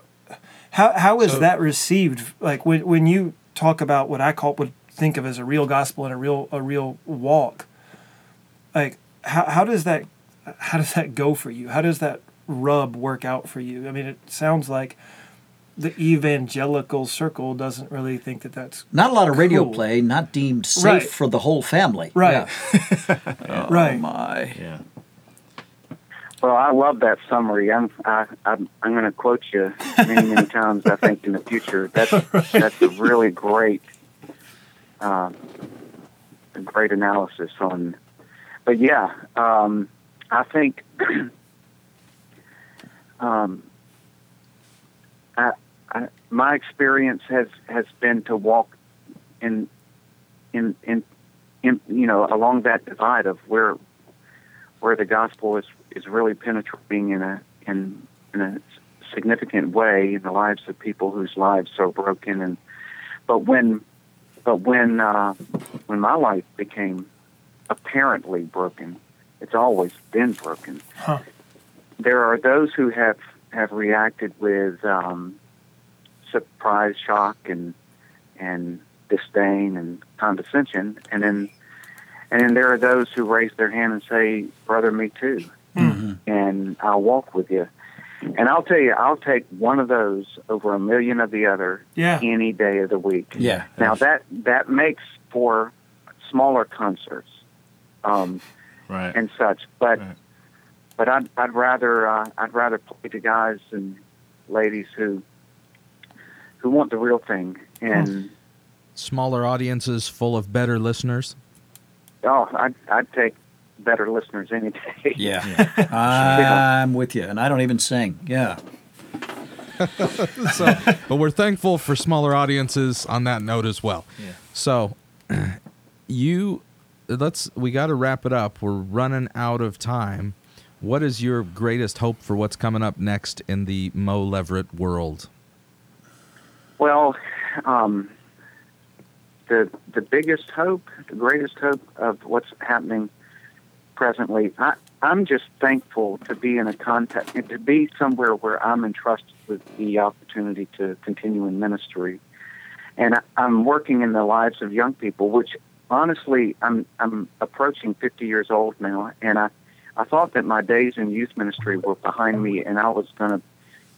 how how is So- that received? Like when when you talk about what I call would think of as a real gospel and a real a real walk. Like how how does that how does that go for you? How does that rub work out for you? I mean, it sounds like the evangelical circle doesn't really think that that's Not a lot of radio play, not deemed safe Right. for the whole family. right, Yeah. right. Oh my. Yeah. Well, I love that summary. I'm I, I'm I'm going to quote you many many times. I think in the future. That's that's a really great, uh, a great analysis on. But yeah, um, I think. um, I, my experience has has been to walk in, in in in you know along that divide of where where the gospel is is really penetrating in a in in a significant way in the lives of people whose lives are broken and but when but when uh, when my life became apparently broken it's always been broken Huh. there are those who have have reacted with um, surprise shock and and disdain and condescension and then and then there are those who raise their hand and say, "Brother, me too," and I'll walk with you. And I'll tell you, I'll take one of those over a million of the other Yeah. any day of the week. Yeah. Now that that makes for smaller concerts um, Right. and such, but Right. but I'd I'd rather uh, I'd rather play to guys and ladies who who want the real thing and. Smaller audiences full of better listeners. Oh, I'd, I'd take better listeners any day. Yeah. I'm with you. And I don't even sing. Yeah. So, but we're thankful for smaller audiences on that note as well. Yeah. So, you let's we got to wrap it up. We're running out of time. What is your greatest hope for what's coming up next in the Mo Leverett world? Well, um, the the biggest hope, the greatest hope of what's happening presently, I, I'm just thankful to be in a contact, to be somewhere where I'm entrusted with the opportunity to continue in ministry, and I, I'm working in the lives of young people, which honestly, I'm I'm approaching 50 years old now, and I I thought that my days in youth ministry were behind me, and I was going to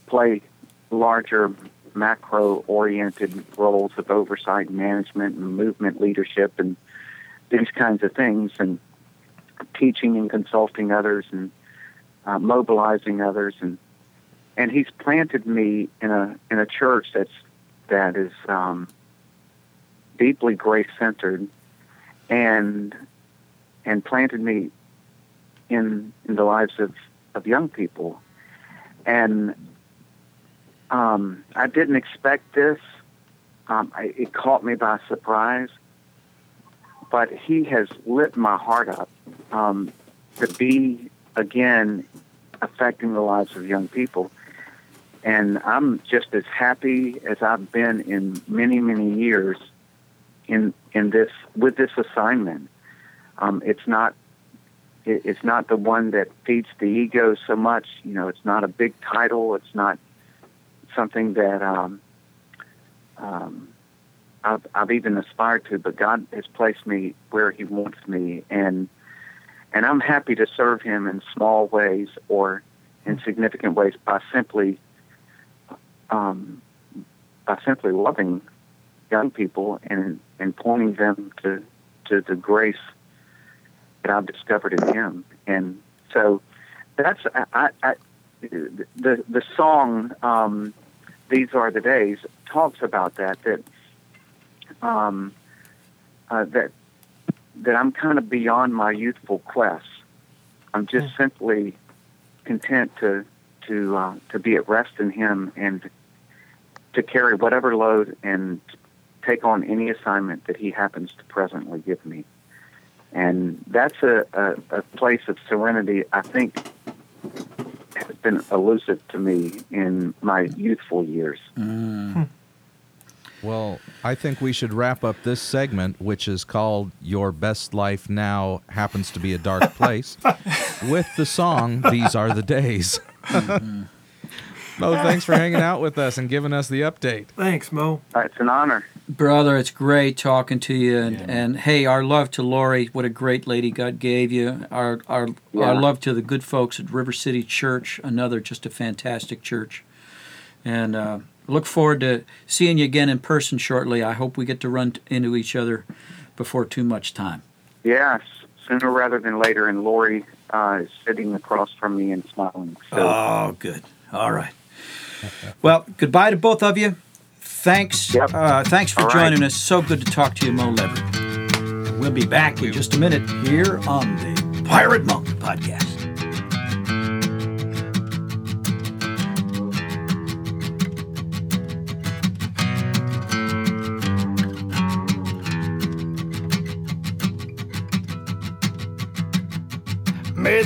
play larger macro oriented roles of oversight and management and movement leadership and these kinds of things and teaching and consulting others and uh, mobilizing others. And and he's planted me in a in a church that's that is um, deeply grace centered and and planted me in in the lives of, of young people. And um, I didn't expect this. Um, I, it caught me by surprise. But he has lit my heart up um, to be, again, affecting the lives of young people. and I'm just as happy as I've been in many many years in in this with this assignment. Um, it's not it, it's not the one that feeds the ego so much. You know, it's not a big title. It's not something that um, um, I've, I've even aspired to. But God has placed me where He wants me, and and I'm happy to serve Him in small ways or in significant ways by simply um, by simply loving young people and and pointing them to to the grace that I've discovered in Him. And so that's I, I, the the song um, "These Are the Days" talks about that that um, uh, that that I'm kind of beyond my youthful quest. I'm just simply content to to uh, to be at rest in Him and to carry whatever load and take on any assignment that He happens to presently give me. And that's a, a, a place of serenity I think been elusive to me in my youthful years. Mm. Hmm. Well, I think we should wrap up this segment, which is called Your Best Life Now Happens to Be a Dark Place, with the song These Are the Days. Mm. Mo, thanks for hanging out with us and giving us the update. Thanks, Mo. It's an honor. Brother, it's great talking to you, and, Yeah. and hey, our love to Lori. What a great lady God gave you. Our our Yeah. our love to the good folks at River City Church. Another just a fantastic church, and uh, look forward to seeing you again in person shortly. I hope we get to run into each other before too much time. Yes, sooner rather than later. And Lori uh, is sitting across from me and smiling. So Oh, good. All right. Well, goodbye to both of you. Thanks. Yep. Uh, thanks for All right. joining us. So good to talk to you, Mo Lever. We'll be back in just a minute here on the Pirate Monk podcast.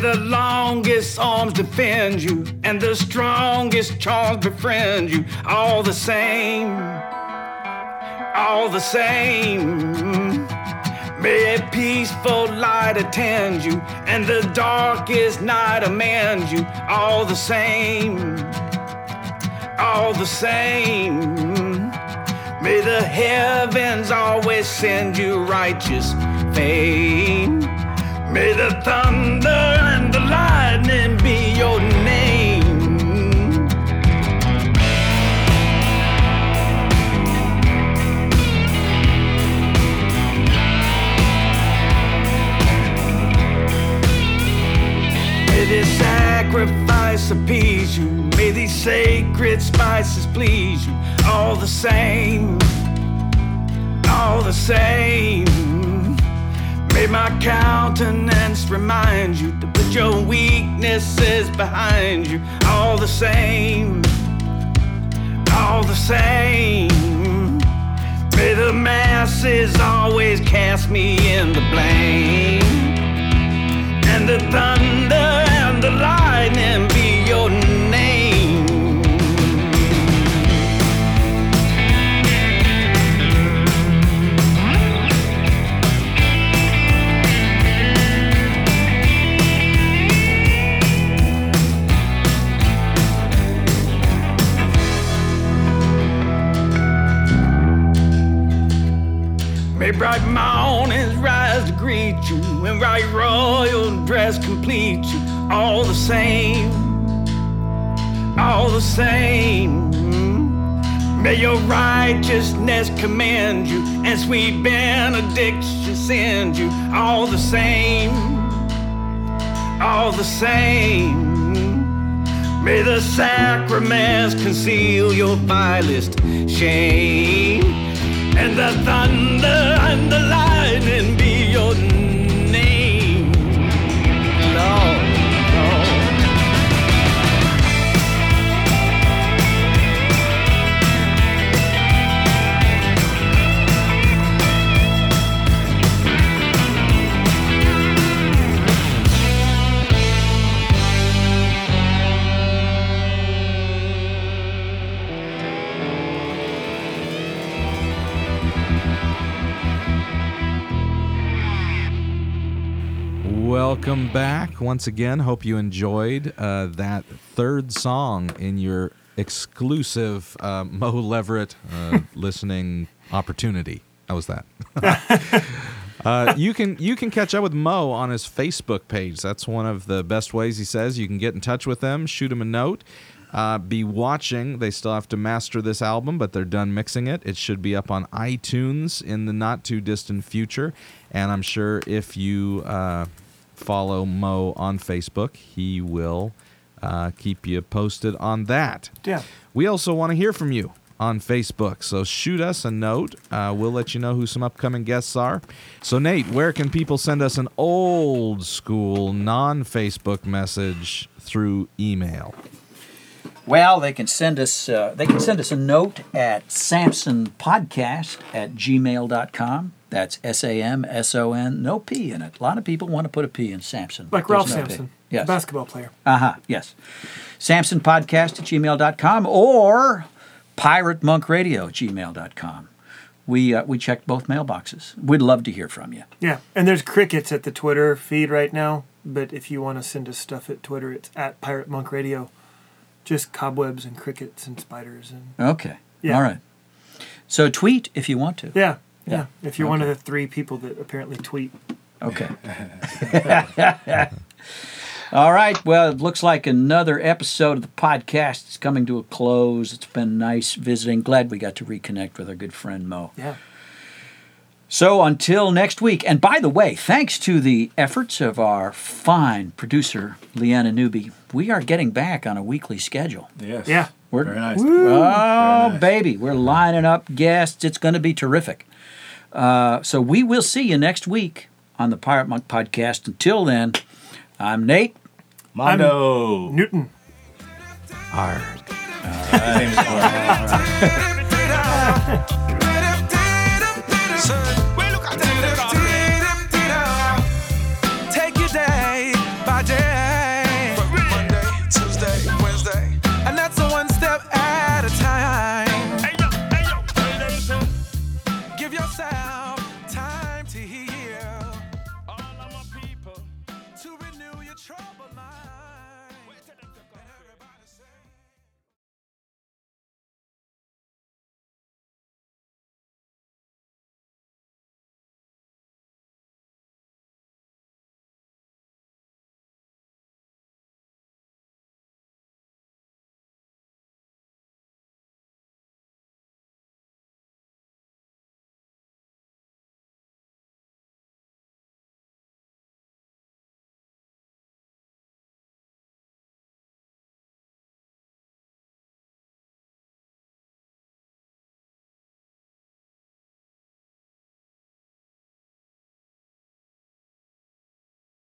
The longest arms defend you and the strongest charms befriend you. All the same, all the same. May a peaceful light attend you and the darkest night amend you. All the same, all the same. May the heavens always send you righteous fame. May the thunder and the lightning be your name. May this sacrifice appease you. May these sacred spices please you. All the same, all the same. May my countenance remind you to put your weaknesses behind you. All the same, all the same. May the masses always cast me in the blame. And the thunder and the lightning bright royal dress complete you. All the same, all the same. May your righteousness command you, and sweet benediction send you. All the same, all the same. May the sacraments conceal your vilest shame, and the thunder and the lightning Welcome back once again. Hope you enjoyed uh, that third song in your exclusive uh, Mo Leverett uh, listening opportunity. How was that? Uh, you can you can catch up with Mo on his Facebook page. That's one of the best ways he says you can get in touch with them. Shoot him a note. Uh, be watching. They still have to master this album, but they're done mixing it. It should be up on iTunes in the not too distant future. And I'm sure if you uh, follow Mo on Facebook, he will uh, keep you posted on that. Yeah. We also want to hear from you on Facebook. So shoot us a note. Uh, we'll let you know who some upcoming guests are. So, Nate, where can people send us an old school non Facebook message through email? Well, they can send us uh, they can send us a note at Samson Podcast at gmail.com. That's S A M S O N, no P in it. A lot of people want to put a P in Samson. Like Ralph no P. Sampson, Yes. basketball player. Uh huh. Yes. Samson Podcast at gmail.com or Pirate Monk Radio at gmail.com. We, uh, we checked both mailboxes. We'd love to hear from you. Yeah, and there's crickets at the Twitter feed right now. But if you want to send us stuff at Twitter, it's at Pirate Monk Radio. Just cobwebs and crickets and spiders and Okay. Yeah. All right. So tweet if you want to. yeah, Yeah. yeah. If you're one of the three people that apparently tweet, Okay. All right. Well, it looks like another episode of the podcast is coming to a close. It's been nice visiting. Glad we got to reconnect with our good friend Mo. yeah, So until next week, and by the way, thanks to the efforts of our fine producer, Leanna Newby, we are getting back on a weekly schedule. Yes. Yeah. We're- yeah. Very nice. Oh, Very nice. baby, we're lining up guests. It's going to be terrific. Uh, so we will see you next week on the Pirate Monk podcast. Until then, I'm Nate. Mondo. Newton. Arr. His name's Clark.